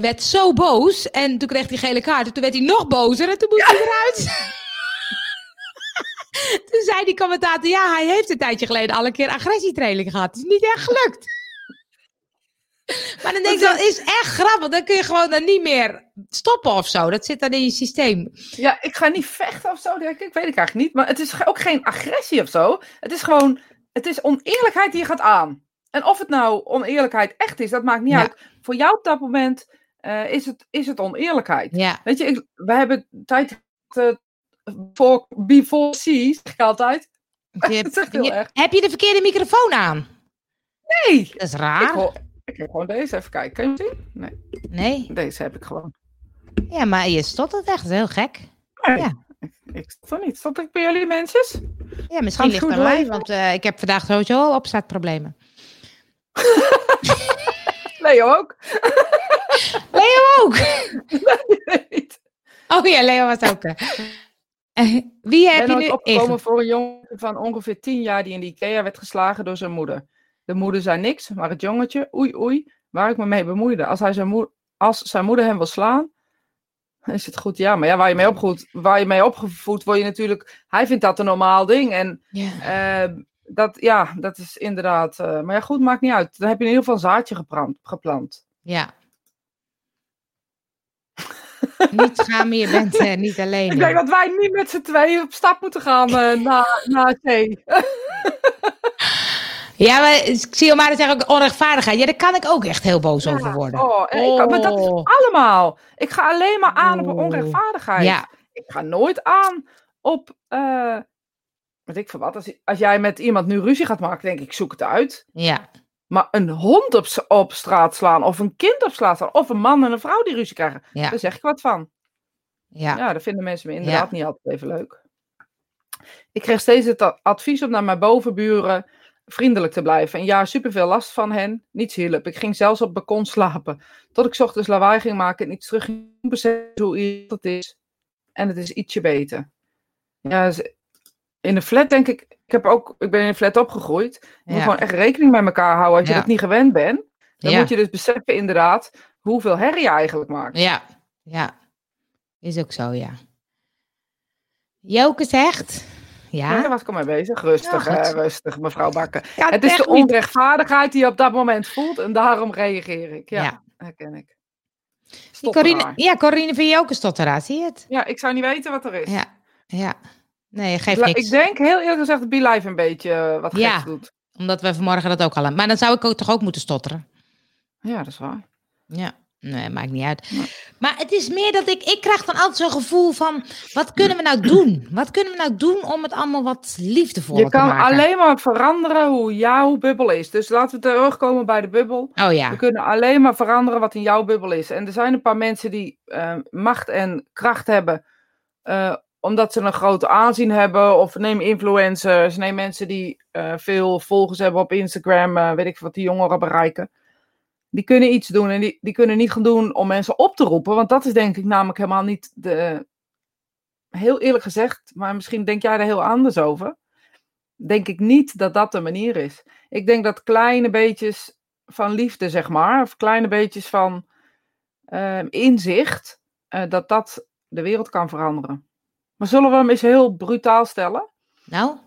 werd zo boos. En toen kreeg hij gele kaart. En toen werd hij nog bozer. En toen moest hij eruit. toen zei die commentator, ja, hij heeft een tijdje geleden al een keer agressietraining gehad. Het is niet echt gelukt. Maar dan denk ik, dat is echt grappig. Dan kun je gewoon dan niet meer stoppen of zo. Dat zit dan in je systeem. Ja, ik ga niet vechten of zo, denk ik. Weet ik eigenlijk niet. Maar het is ook geen agressie of zo. Het is gewoon, het is oneerlijkheid die je gaat aan. En of het nou oneerlijkheid echt is, dat maakt niet Ja. uit. Voor jou op dat moment eh, is, het, is het oneerlijkheid. Ja. Weet je, ik, we hebben tijd eh, voor before C, zeg ik altijd. Je- Dat is echt heel je- erg. heb je de verkeerde microfoon aan? Nee! Dat is Ik, raar. hoor, ik heb gewoon deze, even kijken. Kan je hem zien? Nee, Nee. deze heb ik gewoon. Ja, maar je stottert echt. Heel gek. Nee, Ja. ik, ik er niet. Stond ik bij jullie mensjes? Ja, misschien ligt het aan mij, want eh, ik heb vandaag sowieso al opstartproblemen. Leo ook. Leo ook! Nee, niet. Oh ja, Leo was ook. eh. Wie Ik heb ben je nu opgekomen inge- voor een jongen van ongeveer 10 jaar die in de IKEA werd geslagen door zijn moeder. De moeder zei niks, maar het jongetje, oei oei, waar ik me mee bemoeide. Als, hij zijn, moe- als zijn moeder hem wil slaan, is het goed. Ja, maar ja, waar je mee opgevoed, waar je mee opgevoed word je natuurlijk... Hij vindt dat een normaal ding en Ja. eh, dat, ja, dat is inderdaad... eh, maar ja, goed, maakt niet uit. Dan heb je in ieder geval een zaadje geplant. geplant. ja. niet schamen, je bent eh, niet alleen. Ik denk dat wij niet met z'n tweeën op stap moeten gaan eh naar, naar zee. Ja, maar ik zie je maar zeggen ook onrechtvaardigheid. Ja, daar kan ik ook echt heel boos over worden. Oh, ik, maar dat is Oh. allemaal. Ik ga alleen maar aan op Oh. onrechtvaardigheid. Ja, Ik ga nooit aan op. eh weet ik veel wat. Als, als jij met iemand nu ruzie gaat maken, denk ik, zoek het uit. ja, Maar een hond op, straat slaan, of een kind op straat slaan, of een man en een vrouw die ruzie krijgen, ja, daar zeg ik wat van. ja. Ja, dat vinden mensen me inderdaad niet altijd even leuk. Ik kreeg steeds het advies op naar mijn bovenburen vriendelijk te blijven. En ja, superveel last van hen. Niets hielp. Ik ging zelfs op het balkon slapen. Tot ik ochtends lawaai ging maken en iets terug ging beseffen hoe irritant het is. En het is ietsje beter. Ja, dus in een flat denk ik... Ik, heb ook, ik ben in een flat opgegroeid. Je moet gewoon echt rekening met elkaar houden. Als je Ja. dat niet gewend bent, dan Ja. moet je dus beseffen inderdaad hoeveel herrie je eigenlijk maakt. Ja, ja. Is ook zo, ja. Joke zegt... Ja, Ja, daar was ik al mee bezig. Rustig, Ja, hè, rustig, mevrouw Bakker. Ja, Het is de onrechtvaardigheid die je op dat moment voelt en daarom reageer ik. Ja, Ja. herken ik. Corine, ja, Corine vind je ook een stotteraar, zie je het? Ja, ik zou niet weten wat er is. Ja, ja. Nee, geeft La- niks. Ik denk heel eerlijk gezegd dat BeLive een beetje eh, wat Ja. geks doet. Omdat we vanmorgen dat ook al hebben. Maar dan zou ik ook toch ook moeten stotteren. Ja, dat is waar. Ja, nee, maakt niet uit. Maar het is meer dat ik... Ik krijg dan altijd zo'n gevoel van... Wat kunnen we nou doen? Wat kunnen we nou doen om het allemaal wat liefdevoller Je te kan maken? alleen maar veranderen hoe jouw bubbel is. Dus laten we terugkomen bij de bubbel. Oh ja, We kunnen alleen maar veranderen wat in jouw bubbel is. En er zijn een paar mensen die eh, macht en kracht hebben. eh, omdat ze een grote aanzien hebben. Of neem influencers. Neem mensen die eh, veel volgers hebben op Instagram. weet ik wat die jongeren bereiken. Die kunnen iets doen. En die, die kunnen niet gaan doen om mensen op te roepen. Want dat is denk ik namelijk helemaal niet de... Heel eerlijk gezegd. Maar misschien denk jij er heel anders over. Denk ik niet dat dat de manier is. Ik denk dat kleine beetjes van liefde, zeg maar, of kleine beetjes van ehm, inzicht, eh, dat dat de wereld kan veranderen. Maar zullen we hem eens heel brutaal stellen? nou?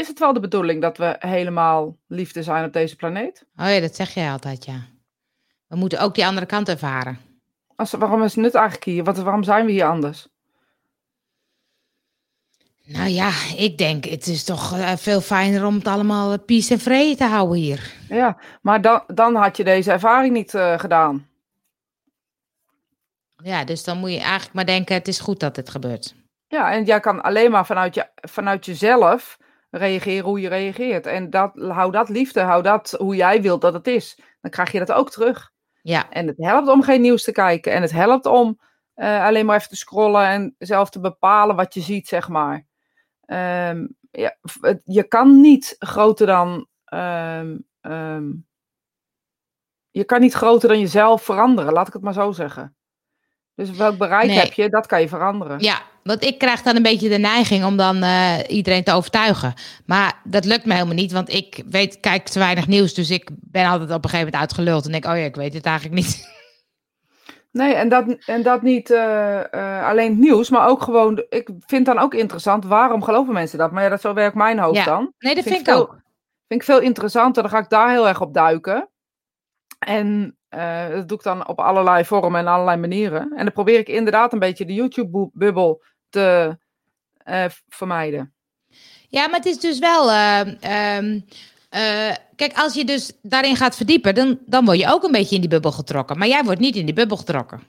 is het wel de bedoeling dat we helemaal liefde zijn op deze planeet? Oh ja, dat zeg jij altijd, ja. We moeten ook die andere kant ervaren. Als, waarom is het nut eigenlijk hier? Wat, waarom zijn we hier anders? Nou ja, ik denk, het is toch uh, veel fijner om het allemaal peace en vrede te houden hier. Ja, maar dan, dan had je deze ervaring niet uh, gedaan. Ja, dus dan moet je eigenlijk maar denken, het is goed dat dit gebeurt. Ja, en jij kan alleen maar vanuit, je, vanuit jezelf reageren hoe je reageert. En dat, hou dat liefde, hou dat hoe jij wilt dat het is. Dan krijg je dat ook terug. Ja. En het helpt om geen nieuws te kijken. En het helpt om uh, alleen maar even te scrollen en zelf te bepalen wat je ziet, zeg maar. Um, ja, je kan niet groter dan. Um, um, je kan niet groter dan jezelf veranderen, laat ik het maar zo zeggen. Dus welk bereik Nee. heb je, dat kan je veranderen. Ja, want ik krijg dan een beetje de neiging om dan eh, iedereen te overtuigen. Maar dat lukt me helemaal niet, want ik weet, kijk te weinig nieuws. Dus ik ben altijd op een gegeven moment uitgeluld en denk, oh ja, ik weet het eigenlijk niet. Nee, en dat, en dat niet eh, eh, alleen nieuws, maar ook gewoon. Ik vind dan ook interessant, waarom geloven mensen dat? Maar ja, dat zo werkt mijn hoofd Ja. dan. Nee, dat vind, ik veel, ook. Vind ik veel interessanter, dan ga ik daar heel erg op duiken. En dat doe ik dan op allerlei vormen en allerlei manieren. En dan probeer ik inderdaad een beetje de YouTube-bubbel te eh, vermijden. Ja, maar het is dus wel. eh, ehm, eh, kijk, als je dus daarin gaat verdiepen, dan, dan word je ook een beetje in die bubbel getrokken. Maar jij wordt niet in die bubbel getrokken.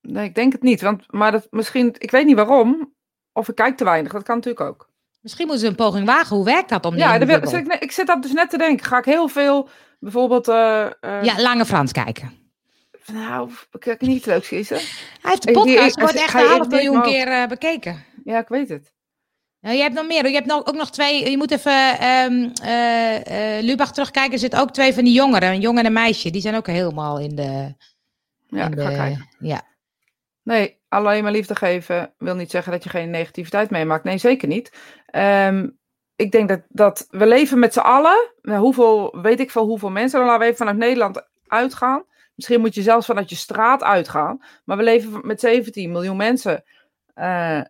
Nee, ik denk het niet. Want, maar dat, misschien, ik weet niet waarom. Of ik kijk te weinig, dat kan natuurlijk ook. Misschien moeten ze een poging wagen. Hoe werkt dat om die Ja, wil, zit ik, ik zit dat dus net te denken. Ga ik heel veel, bijvoorbeeld... eh, Ja, Lange Frans kijken. Nou, ik heb niet leuk kiezen. Hij heeft de podcast, wordt ik echt een half miljoen keer eh, bekeken. Ja, ik weet het. Nou, je hebt nog meer. Je hebt nog, ook nog twee. Je moet even eh, Lubach terugkijken. Er zitten ook twee van die jongeren, een jongen en een meisje. Die zijn ook helemaal in de. Ja, in ik ga de- kijken. Ja. Nee, alleen maar liefde geven wil niet zeggen dat je geen negativiteit meemaakt. Nee, zeker niet. Ehm, ik denk dat, dat we leven met z'n allen. Hoeveel, weet ik veel hoeveel mensen. Dan laten we even vanuit Nederland uitgaan. Misschien moet je zelfs vanuit je straat uitgaan. Maar we leven met 17 miljoen mensen eh,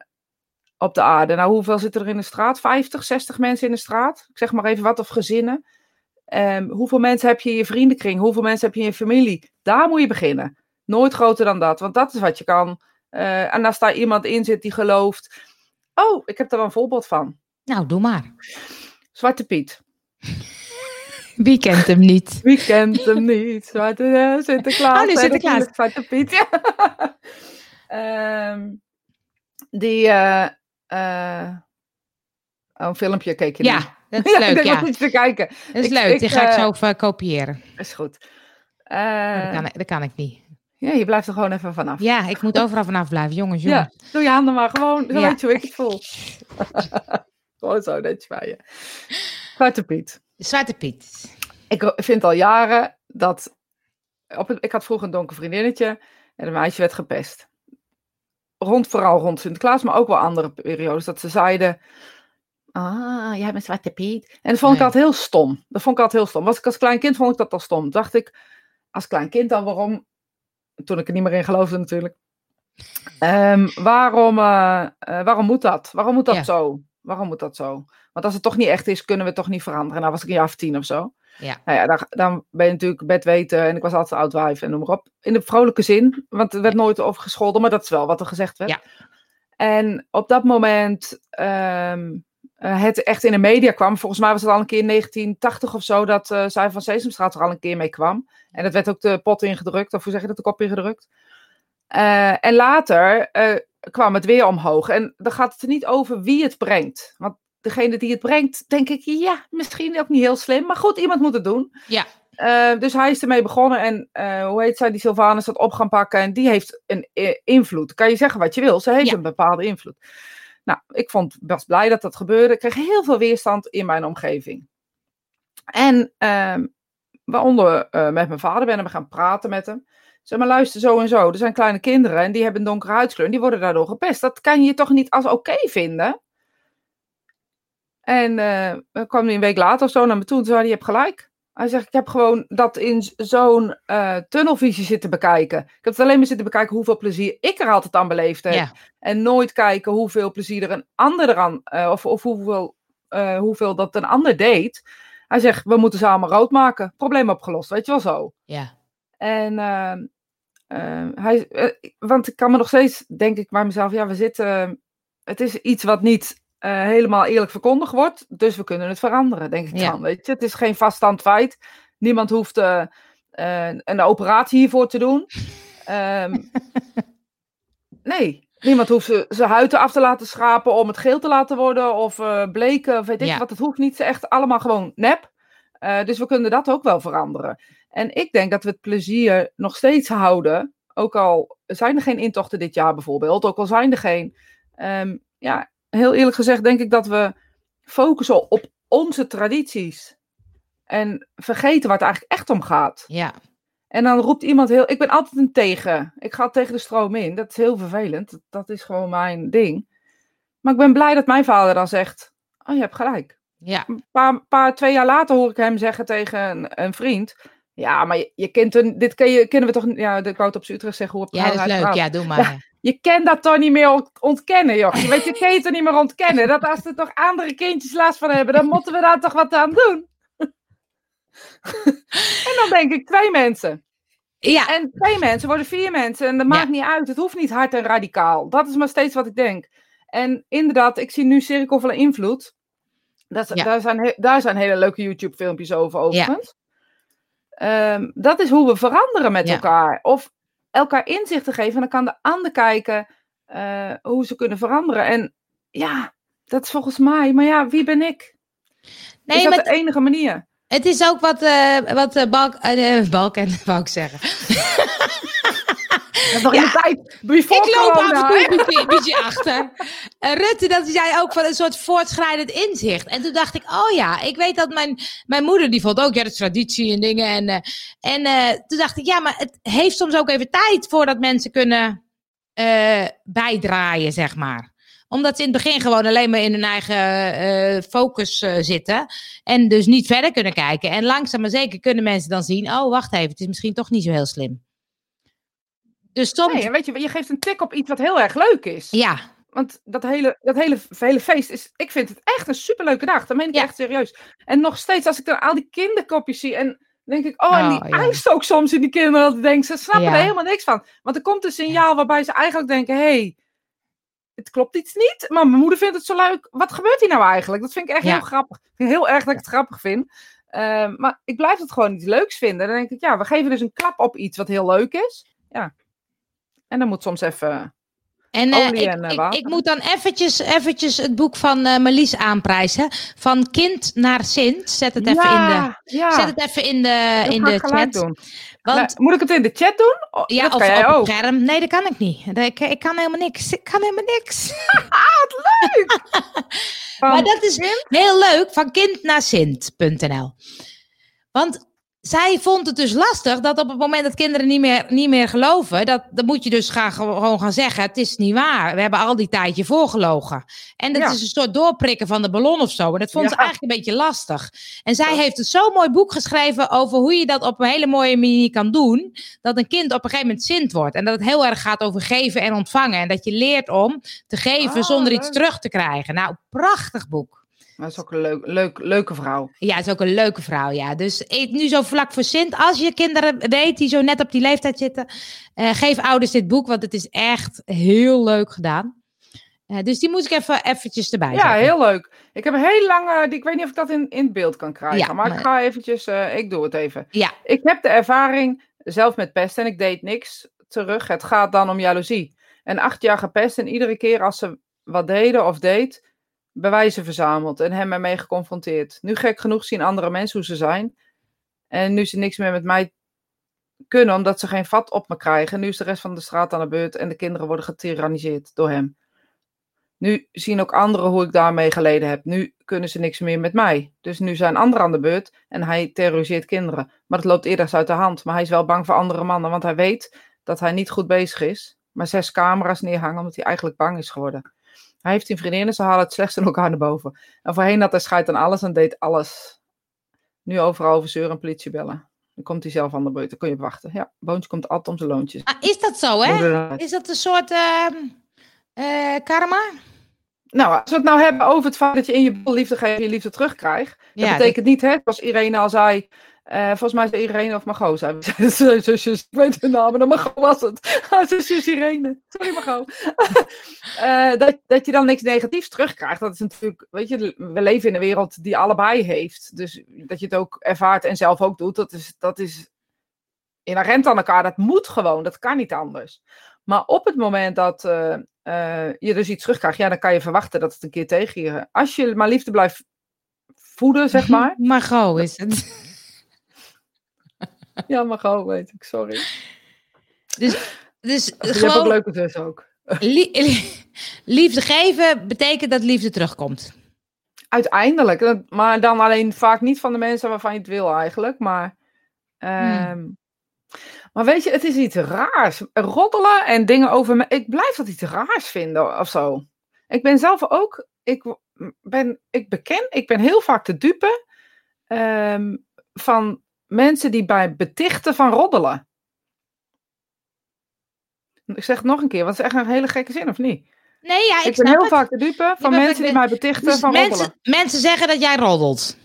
op de aarde. Nou, hoeveel zitten er in de straat? 50, 60 mensen in de straat? Ik zeg maar even wat, of gezinnen. Ehm, hoeveel mensen heb je in je vriendenkring? Hoeveel mensen heb je in je familie? Daar moet je beginnen. Nooit groter dan dat, want dat is wat je kan. Eh, en als daar iemand in zit die gelooft. Oh, ik heb er wel een voorbeeld van. Nou, doe maar. Zwarte Piet. Wie kent hem niet? Wie kent hem niet? Zwarte Sinterklaas. Oh, nu Sinterklaas. Zwarte Piet. Ja. Ehm, die. oh, een filmpje keek je Ja, naar. dat is leuk. Ja, iets te kijken. dat is ik- leuk. ik, Die ga ik eh, zo even kopiëren. Is goed. dat, Eh, kan ik, dat kan ik niet. ja, je blijft er gewoon even vanaf. Ja, ik moet overal vanaf blijven, jongens. jongens. Ja, doe je handen maar gewoon. Zo Ja. weet je hoe ik het voel. gewoon zo netjes bij je. Zwarte Piet. Zwarte Piet. Ik vind al jaren dat. Op het, ik had vroeger een donker vriendinnetje en een meisje werd gepest. Rond, vooral rond Sinterklaas, maar ook wel andere periodes. Dat ze zeiden. Ah, jij bent Zwarte Piet. En dat vond ik altijd heel stom. Dat vond ik altijd heel stom. Was ik als klein kind vond ik dat al stom. Dacht ik, als klein kind dan waarom. Toen ik er niet meer in geloofde natuurlijk. Ehm, waarom, eh, eh, waarom moet dat? Waarom moet dat Ja. zo? Waarom moet dat zo? Want als het toch niet echt is, kunnen we het toch niet veranderen. Nou was ik een jaar of tien of zo. Ja. Nou ja, dan, dan ben je natuurlijk bedweten en ik was altijd oud wijf en noem maar op. In de vrolijke zin, want er werd nooit over gescholden, maar dat is wel wat er gezegd werd. Ja. En op dat moment ehm, eh, het echt in de media kwam, volgens mij was het al een keer in 1980 of zo, dat eh zij van Sesamstraat er al een keer mee kwam. En dat werd ook de pot ingedrukt, of hoe zeg je dat, de kop ingedrukt. Eh, en later kwam het weer omhoog. En dan gaat het er niet over wie het brengt. Want degene die het brengt, denk ik, ja, misschien ook niet heel slim. Maar goed, iemand moet het doen. Ja. Eh, dus hij is ermee begonnen. En eh, hoe heet zij, die Sylvanus, dat op gaan pakken. En die heeft een eh, invloed. Kan je zeggen wat je wil. Ze heeft Ja. een bepaalde invloed. Nou, ik vond, was blij dat dat gebeurde. Ik kreeg heel veel weerstand in mijn omgeving. En ehm, waaronder met mijn vader ben we gaan praten met hem. Zeg maar, luister zo en zo. Er zijn kleine kinderen en die hebben een donkere huidskleur. En die worden daardoor gepest. Dat kan je toch niet als oké vinden? En dan kwam hij een week later of zo naar me toe. En toen zei hij, je hebt gelijk. Hij zegt, ik heb gewoon dat in zo'n eh, tunnelvisie zitten bekijken. Ik heb het alleen maar zitten bekijken hoeveel plezier ik er altijd aan beleefd heb. Ja. En nooit kijken hoeveel plezier er een ander eraan, eh, of, of hoeveel hoeveel dat een ander deed. Hij zegt, we moeten ze allemaal rood maken. Probleem opgelost, weet je wel zo. Ja. En uh, uh, hij, uh, want ik kan me nog steeds, denk ik bij mezelf, ja, we zitten, het is iets wat niet helemaal eerlijk verkondigd wordt, dus we kunnen het veranderen, denk ik Ja. dan. Weet je? Het is geen vaststaand feit. Niemand hoeft eh, eh, een operatie hiervoor te doen. Ehm, nee, niemand hoeft zijn huid af te laten schrapen om het geel te laten worden of eh, bleken of weet ik Ja. wat. Het hoeft niet, ze echt allemaal gewoon nep. Eh, dus we kunnen dat ook wel veranderen. En ik denk dat we het plezier nog steeds houden. Ook al zijn er geen intochten dit jaar bijvoorbeeld. Ook al zijn er geen. ehm, ja, heel eerlijk gezegd denk ik dat we focussen op onze tradities. En vergeten waar het eigenlijk echt om gaat. Ja. En dan roept iemand heel. Ik ben altijd een tegen. Ik ga tegen de stroom in. Dat is heel vervelend. Dat, is gewoon mijn ding. Maar ik ben blij dat mijn vader dan zegt: Oh, je hebt gelijk. Ja. Een paar, paar, twee jaar later hoor ik hem zeggen tegen een, een vriend. Ja, maar je, je kent een, dit ken je, kennen we toch. Ja, ik wou het op z'n Utrecht zeggen. Hoe Ja, dat is leuk. Ja, doe maar. Je kent dat toch niet meer ont- ontkennen, joh. Je weet, je kan het niet meer ontkennen. Dat als er toch andere kindjes last van hebben, dan moeten we daar toch wat aan doen. en dan denk ik, twee mensen. Ja. En twee mensen worden vier mensen. En dat Ja. maakt niet uit. Het hoeft niet hard en radicaal. Dat is maar steeds wat ik denk. En inderdaad, ik zie nu Cirkel van Invloed. Dat, Ja. daar, zijn daar zijn hele leuke YouTube-filmpjes over, overigens. Ehm, dat is hoe we veranderen met elkaar. Of elkaar inzichten geven. En dan kan de ander kijken eh, hoe ze kunnen veranderen. En ja, dat is volgens mij. Maar ja, wie ben ik? Nee, is dat maar de enige manier? het is ook wat, eh wat eh, Balk, eh, Balken, wou ik zeggen. Dat is nog in de tijd. Before Ik loop af corona, en toe hè? een beetje, achter. En Rutte, dat zei ook van een soort voortschrijdend inzicht. En toen dacht ik, oh ja, ik weet dat mijn, mijn moeder, die vond ook, ja, is traditie en dingen. En, eh, en eh, toen dacht ik, ja, maar het heeft soms ook even tijd voordat mensen kunnen eh, bijdraaien, zeg maar omdat ze in het begin gewoon alleen maar in hun eigen focus zitten. En dus niet verder kunnen kijken. En langzaam maar zeker kunnen mensen dan zien: oh, wacht even, het is misschien toch niet zo heel slim. Dus soms. Nee, weet je, je geeft een tik op iets wat heel erg leuk is. Ja, Want dat hele, dat hele, hele feest is, ik vind het echt een superleuke dag. Dat meen ik Ja. echt serieus. En nog steeds, als ik dan al die kinderkopjes zie en denk ik, oh, en die Oh, ja. ook soms in die kinderen, dat denk, ze snappen Ja. er helemaal niks van. Want er komt een signaal waarbij ze eigenlijk denken, hé, hey, het klopt iets niet, maar mijn moeder vindt het zo leuk. Wat gebeurt hier nou eigenlijk? Dat vind ik echt heel grappig. Ik vind heel erg dat ik het grappig vind. Ehm, maar ik blijf het gewoon iets leuks vinden. Dan denk ik, ja, we geven dus een klap op iets wat heel leuk is. Ja. En dan moet soms even... En eh, Olie ik, en, eh, ik, moet dan eventjes, eventjes het boek van Marlies aanprijzen. Van kind naar Sint. Zet het even in de, ja. zet het even in de, dat in de chat. doen. Want Nou, moet ik het in de chat doen? Oh, ja, of op ook. het scherm. Nee, dat kan ik niet. Ik, ik kan helemaal niks. Ik kan helemaal niks. Van- Maar dat is heel leuk van kindnaarsint.nl. Want zij vond het dus lastig dat op het moment dat kinderen niet meer, niet meer geloven, dat, dan moet je dus gaan, gewoon gaan zeggen: het is niet waar. We hebben al die tijd je voorgelogen. En dat Ja. is een soort doorprikken van de ballon of zo. En dat vond ze eigenlijk een beetje lastig. En zij Ja. heeft een zo mooi boek geschreven over hoe je dat op een hele mooie manier kan doen. Dat een kind op een gegeven moment sint wordt. En dat het heel erg gaat over geven en ontvangen. En dat je leert om te geven Ah, zonder iets terug te krijgen. Nou, prachtig boek. Dat is ook een leuk, leuk, leuke vrouw. Ja, is ook een leuke vrouw, ja. Dus nu zo vlak voor Sint, als je kinderen weet die zo net op die leeftijd zitten, eh, geef ouders dit boek, want het is echt heel leuk gedaan. Eh, dus die moet ik even eventjes erbij Ja, zetten. heel leuk. Ik heb een heel lange, die- ik weet niet of ik dat in, in beeld kan krijgen, Ja, maar, ik ga eventjes, eh, ik doe het even. Ja. Ik heb de ervaring zelf met pest en ik deed niks terug. Het gaat dan om jaloezie. En acht jaar gepest en iedere keer als ze wat deden of deed, bewijzen verzameld en hem ermee geconfronteerd. Nu gek genoeg zien andere mensen hoe ze zijn. En nu ze niks meer met mij kunnen, omdat ze geen vat op me krijgen. Nu is de rest van de straat aan de beurt en de kinderen worden getyranniseerd door hem. Nu zien ook anderen hoe ik daarmee geleden heb. Nu kunnen ze niks meer met mij. Dus nu zijn anderen aan de beurt en hij terroriseert kinderen. Maar het loopt eerder uit de hand. Maar hij is wel bang voor andere mannen, want hij weet dat hij niet goed bezig is. Maar zes camera's neerhangen omdat hij eigenlijk bang is geworden. Hij heeft een vriendinnen, ze halen het slechts in elkaar naar boven. En voorheen had hij scheid aan alles en deed alles. Nu overal over zeuren en politie bellen. Dan komt hij zelf aan de beurt, dan kun je op wachten. Ja, Boontje komt altijd om zijn loontjes. Ah, is dat zo, hè? Is dat een soort eh, karma? Nou, als we het nou hebben over het feit dat je in je liefde geeft en je liefde terugkrijgt. Dat Ja, betekent niet, hè, zoals Irene al zei. Eh, volgens mij is het Irene of ze- zusjes, ik weet hun namen, maar Margot was het. Ah, zusjes Irene. Sorry Margot. Eh, dat, dat je dan niks negatiefs terugkrijgt. Dat is natuurlijk, weet je, we leven in een wereld die allebei heeft. Dus dat je het ook ervaart en zelf ook doet, dat is, dat is inherent aan elkaar. Dat moet gewoon, dat kan niet anders. Maar op het moment dat eh, je dus iets terugkrijgt, ja, dan kan je verwachten dat het een keer tegen je. Als je maar liefde blijft voeden, zeg maar. Margot is het. Ja, maar gewoon, weet ik, sorry. Dus, dus Je hebt ook gewoon leuke zus ook. lie- lie- liefde geven betekent dat liefde terugkomt. Uiteindelijk, maar dan alleen vaak niet van de mensen waarvan je het wil eigenlijk. Maar, ehm, maar weet je, het is iets raars. Roddelen en dingen over me. Ik blijf dat iets raars vinden of zo. Ik ben zelf ook, ik ben, ik beken, ik ben heel vaak te dupe ehm, van mensen die bij betichten van roddelen. Ik zeg het nog een keer, want het is echt een hele gekke zin, of niet? Nee, ja, ik, Ik, ben heel het. vaak te dupe van mensen die mij betichten Dus van roddelen. mensen, mensen zeggen dat jij roddelt.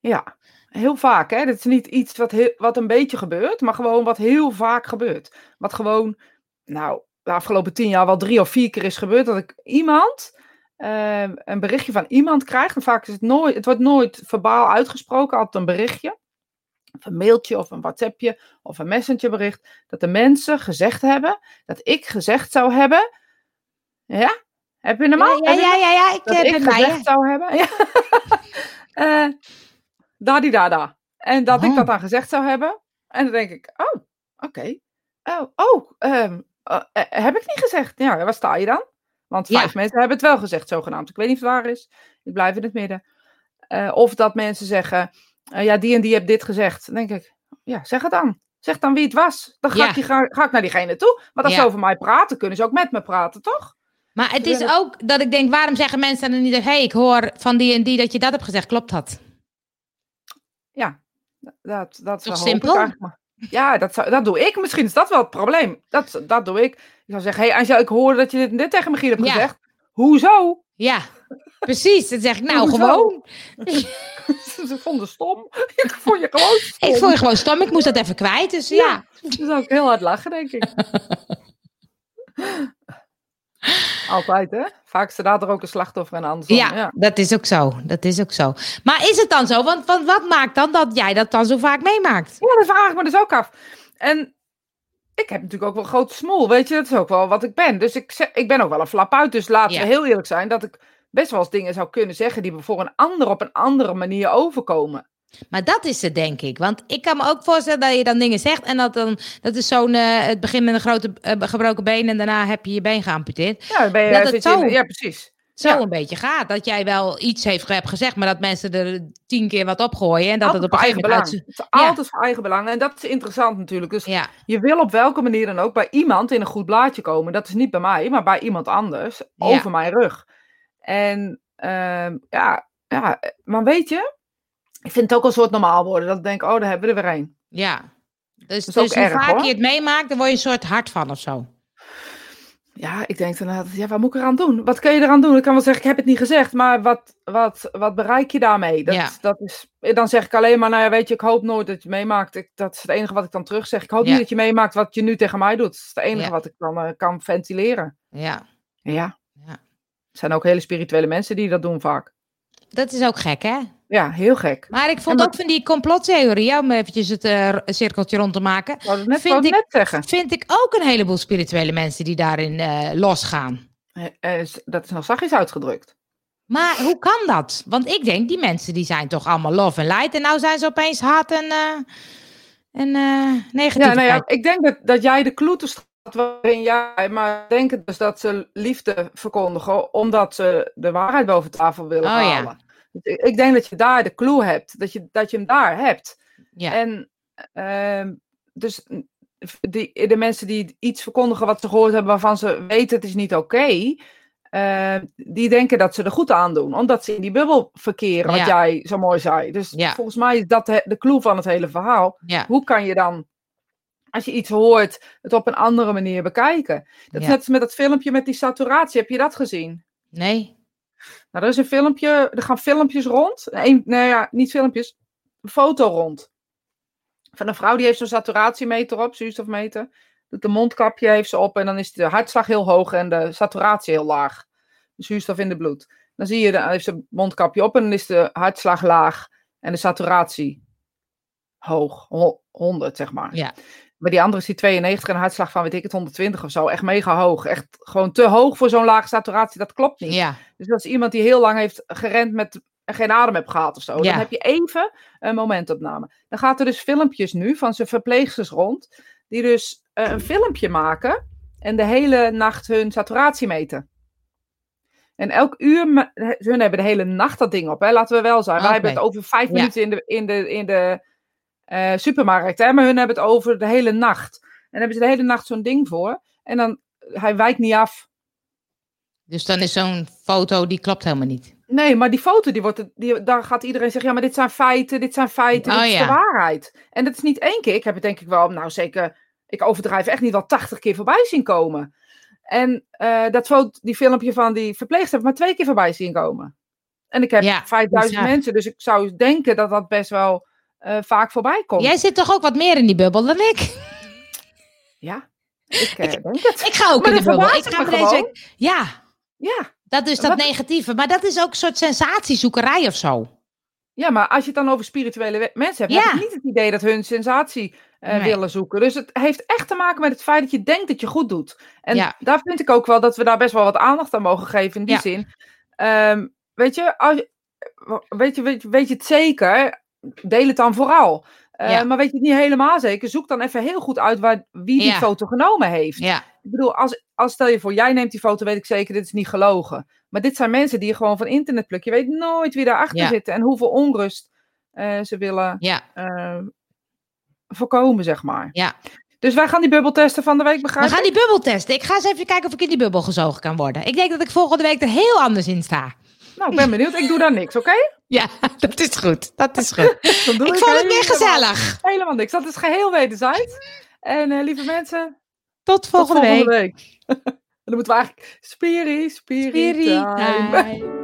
Ja, heel vaak. Hè? Dit is niet iets wat, heel, wat een beetje gebeurt, maar gewoon wat heel vaak gebeurt. Wat gewoon, nou, de afgelopen tien jaar wel drie of vier keer is gebeurd dat ik iemand, eh, een berichtje van iemand krijg. En vaak is het nooit, het wordt nooit verbaal uitgesproken, altijd een berichtje. Of een mailtje of een WhatsAppje of een messengerbericht. Dat de mensen gezegd hebben, dat ik gezegd zou hebben. Ja? Heb je hem Ja, al? ja, ja, ja, ja, ik dat eh, ik gezegd zou hebben. Ja. Eh, Dadidada. En dat ik Oh. dat dan gezegd zou hebben. En dan denk ik, oh, oké. Oh, oh heb ik niet gezegd. Ja, waar sta je dan? Want vijf mensen hebben het wel gezegd, zogenaamd. Ik weet niet of het waar is. Ik blijf in het midden. Of dat mensen zeggen, eh, ja, die en die heeft dit gezegd. Dan denk ik, ja, zeg het dan. Zeg dan wie het was. Dan ga, Ja. ik, die, ga, ga ik naar diegene toe. Want als Ja. ze over mij praten, kunnen ze ook met me praten, toch? Maar het is ook dat ik denk, waarom zeggen mensen dan niet, hé, hey, ik hoor van die en die dat je dat hebt gezegd, klopt dat? Ja, dat, dat ik simpel? maar. Ja, dat, zou, dat doe ik. Misschien is dat wel het probleem. Dat, dat doe ik. Ik zou zeggen, hé hey, ik hoorde dat je dit en dit tegen Michiel hebt Ja. gezegd. Hoezo? Ja, precies. Dan zeg ik, nou, Hoezo? gewoon. Ze vonden stom. ik vond je gewoon stom. Ik vond je gewoon stom, ik moest dat even kwijt. Dus ja, Ja. Dan zou ik heel hard lachen, denk ik. Altijd, hè? Vaak staat er ook een slachtoffer en andersom. ja, Ja. dat is ook zo. Dat is ook zo. Maar is het dan zo? Want, want wat maakt dan dat jij dat dan zo vaak meemaakt? Ja, dat vraag ik me dus ook af. En ik heb natuurlijk ook wel een grote smoel, weet je, dat is ook wel wat ik ben. Dus ik, ik ben ook wel een flap uit, dus laten Ja. we heel eerlijk zijn dat ik best wel eens dingen zou kunnen zeggen die voor een ander op een andere manier overkomen. Maar dat is het, denk ik. Want ik kan me ook voorstellen dat je dan dingen zegt en dat dan, dat is zo'n, eh, het begint met een grote eh, gebroken been en daarna heb je je been geamputeerd. Ja, dan ben je, Dat het in- zo- ja precies. Zo Ja. een beetje gaat. Dat jij wel iets heeft hebt gezegd, maar dat mensen er tien keer wat opgooien en dat Altijd het op een eigen belang. Het is Ja. altijd voor eigen belang. En dat is interessant natuurlijk. Dus. Ja, je wil op welke manier dan ook bij iemand in een goed blaadje komen. Dat is niet bij mij, maar bij iemand anders. Over mijn rug. En ehm, ja, ja, maar weet je, ik vind het ook een soort normaal worden. Dat ik denk, oh, daar hebben we er weer een. ja. Dus, dus hoe erg, vaak hoor. je het meemaakt, dan word je een soort hart van of zo. Ja, ik denk dan, ja, wat moet ik eraan doen? Wat kun je eraan doen? Ik kan wel zeggen, ik heb het niet gezegd, maar wat, wat, wat bereik je daarmee? Dat, Ja. dat is, dan zeg ik alleen maar, nou ja, weet je, ik hoop nooit dat je meemaakt. Ik, dat is het enige wat ik dan terug zeg. Ik hoop Ja. niet dat je meemaakt wat je nu tegen mij doet. Dat is het enige Ja. wat ik dan eh, kan ventileren. Ja, Ja. Het zijn ook hele spirituele mensen die dat doen vaak. dat is ook gek, hè? Ja, heel gek. Maar ik vond maar- ook van die complottheorie, om eventjes het eh, cirkeltje rond te maken, net, Vind ik- net zeggen. vind ik ook een heleboel spirituele mensen die daarin eh, losgaan. Eh, dat is nog zachtjes uitgedrukt. Maar hoe kan dat? Want ik denk, die mensen die zijn toch allemaal love en light. En nou zijn ze opeens hard en, en negatief. Ja, nou ja, ik denk dat, dat jij de staat waarin jij maar denken dus dat ze liefde verkondigen omdat ze de waarheid boven tafel willen Oh, halen. Ik, denk dat je daar de clue hebt, dat je, dat je hem daar hebt. ja. En ehm, dus die, de mensen die iets verkondigen wat ze gehoord hebben waarvan ze weten het is niet oké, eh, die denken dat ze er goed aan doen, omdat ze in die bubbel verkeren, wat Ja. jij zo mooi zei. Dus volgens mij is dat de, de clue van het hele verhaal ja. hoe kan je dan, als je iets hoort, het op een andere manier bekijken? Dat Ja. net als met dat filmpje met die saturatie. Heb je dat gezien? Nee. Nou, er is een filmpje, er gaan filmpjes rond. Een, nou ja, niet filmpjes, een foto rond. Van een vrouw die heeft zo'n saturatiemeter op, zuurstofmeter. De mondkapje heeft ze op en dan is de hartslag heel hoog en de saturatie heel laag. De zuurstof in het bloed. Dan zie je, dan heeft ze mondkapje op en dan is de hartslag laag en de saturatie hoog. 100, zeg maar. Ja. Maar die andere is die 92 en een hartslag van, weet ik het, 120 of zo. Echt mega hoog. Echt gewoon te hoog voor zo'n lage saturatie. Dat klopt niet. Ja. Dus dat is iemand die heel lang heeft gerend met geen adem heeft gehad of zo. Ja. Dan heb je even een momentopname. Dan gaat er dus filmpjes nu van zijn verpleegsters rond. Die dus eh, een filmpje maken. En de hele nacht hun saturatie meten. En elk uur, hun hebben de hele nacht dat ding op, hè? laten we wel zijn. Wij hebben het over vijf Ja. minuten in de, in de, in de eh, supermarkt, hè? maar hun hebben het over de hele nacht. En dan hebben ze de hele nacht zo'n ding voor. En dan, hij wijkt niet af. Dus dan is zo'n foto, die klopt helemaal niet. Nee, maar die foto, die wordt, die, daar gaat iedereen zeggen, ja, maar dit zijn feiten, dit zijn feiten, Oh, dit is ja. de waarheid. En dat is niet één keer. Ik heb het denk ik wel, nou zeker, ik overdrijf echt niet wel tachtig keer voorbij zien komen. En eh, dat foto, die filmpje van die verpleegster heb ik maar twee keer voorbij zien komen. En ik heb Ja, 5000 bizar. mensen, dus ik zou denken dat dat best wel eh, vaak voorbij komt. Jij zit toch ook wat meer in die bubbel dan ik? Ja, ik eh, denk het. Ik ga ook Maar in dat bubbel. Ik ga deze week... Ja, Ja. dat is dat Wat- negatieve. Maar dat is ook een soort sensatiezoekerij of zo. ja, maar als je het dan over spirituele mensen hebt, Ja. heb ik niet het idee dat hun sensatie eh, Nee. willen zoeken. Dus het heeft echt te maken met het feit dat je denkt dat je goed doet. En Ja. daar vind ik ook wel dat we daar best wel wat aandacht aan mogen geven in die Ja. zin. Ehm, weet, je, als, je- weet, je, weet, je- weet je het zeker, deel het dan vooral. Eh, Ja. Maar weet je het niet helemaal zeker, zoek dan even heel goed uit waar, wie die Ja. foto genomen heeft. Ja, Ik bedoel, als, als stel je voor, jij neemt die foto, weet ik zeker, dit is niet gelogen. Maar dit zijn mensen die je gewoon van internet plukken. Je weet nooit wie daarachter Ja. zit en hoeveel onrust eh, ze willen eh, voorkomen, zeg maar. ja. Dus wij gaan die bubbeltesten van de week We begrijpen. gaan die bubbel testen. Ik ga eens even kijken of ik in die bubbel gezogen kan worden. Ik denk dat ik volgende week er heel anders in sta. Nou, ik ben benieuwd. Ik doe daar niks, oké? Ja, dat is goed. Dat is goed. Doe ik vond het weer gezellig. Helemaal niks. Dat is geheel wederzijds. En eh, lieve mensen, Tot tot volgende, volgende week. week. En dan moeten we eigenlijk spiri, spiri, Spiri time. time.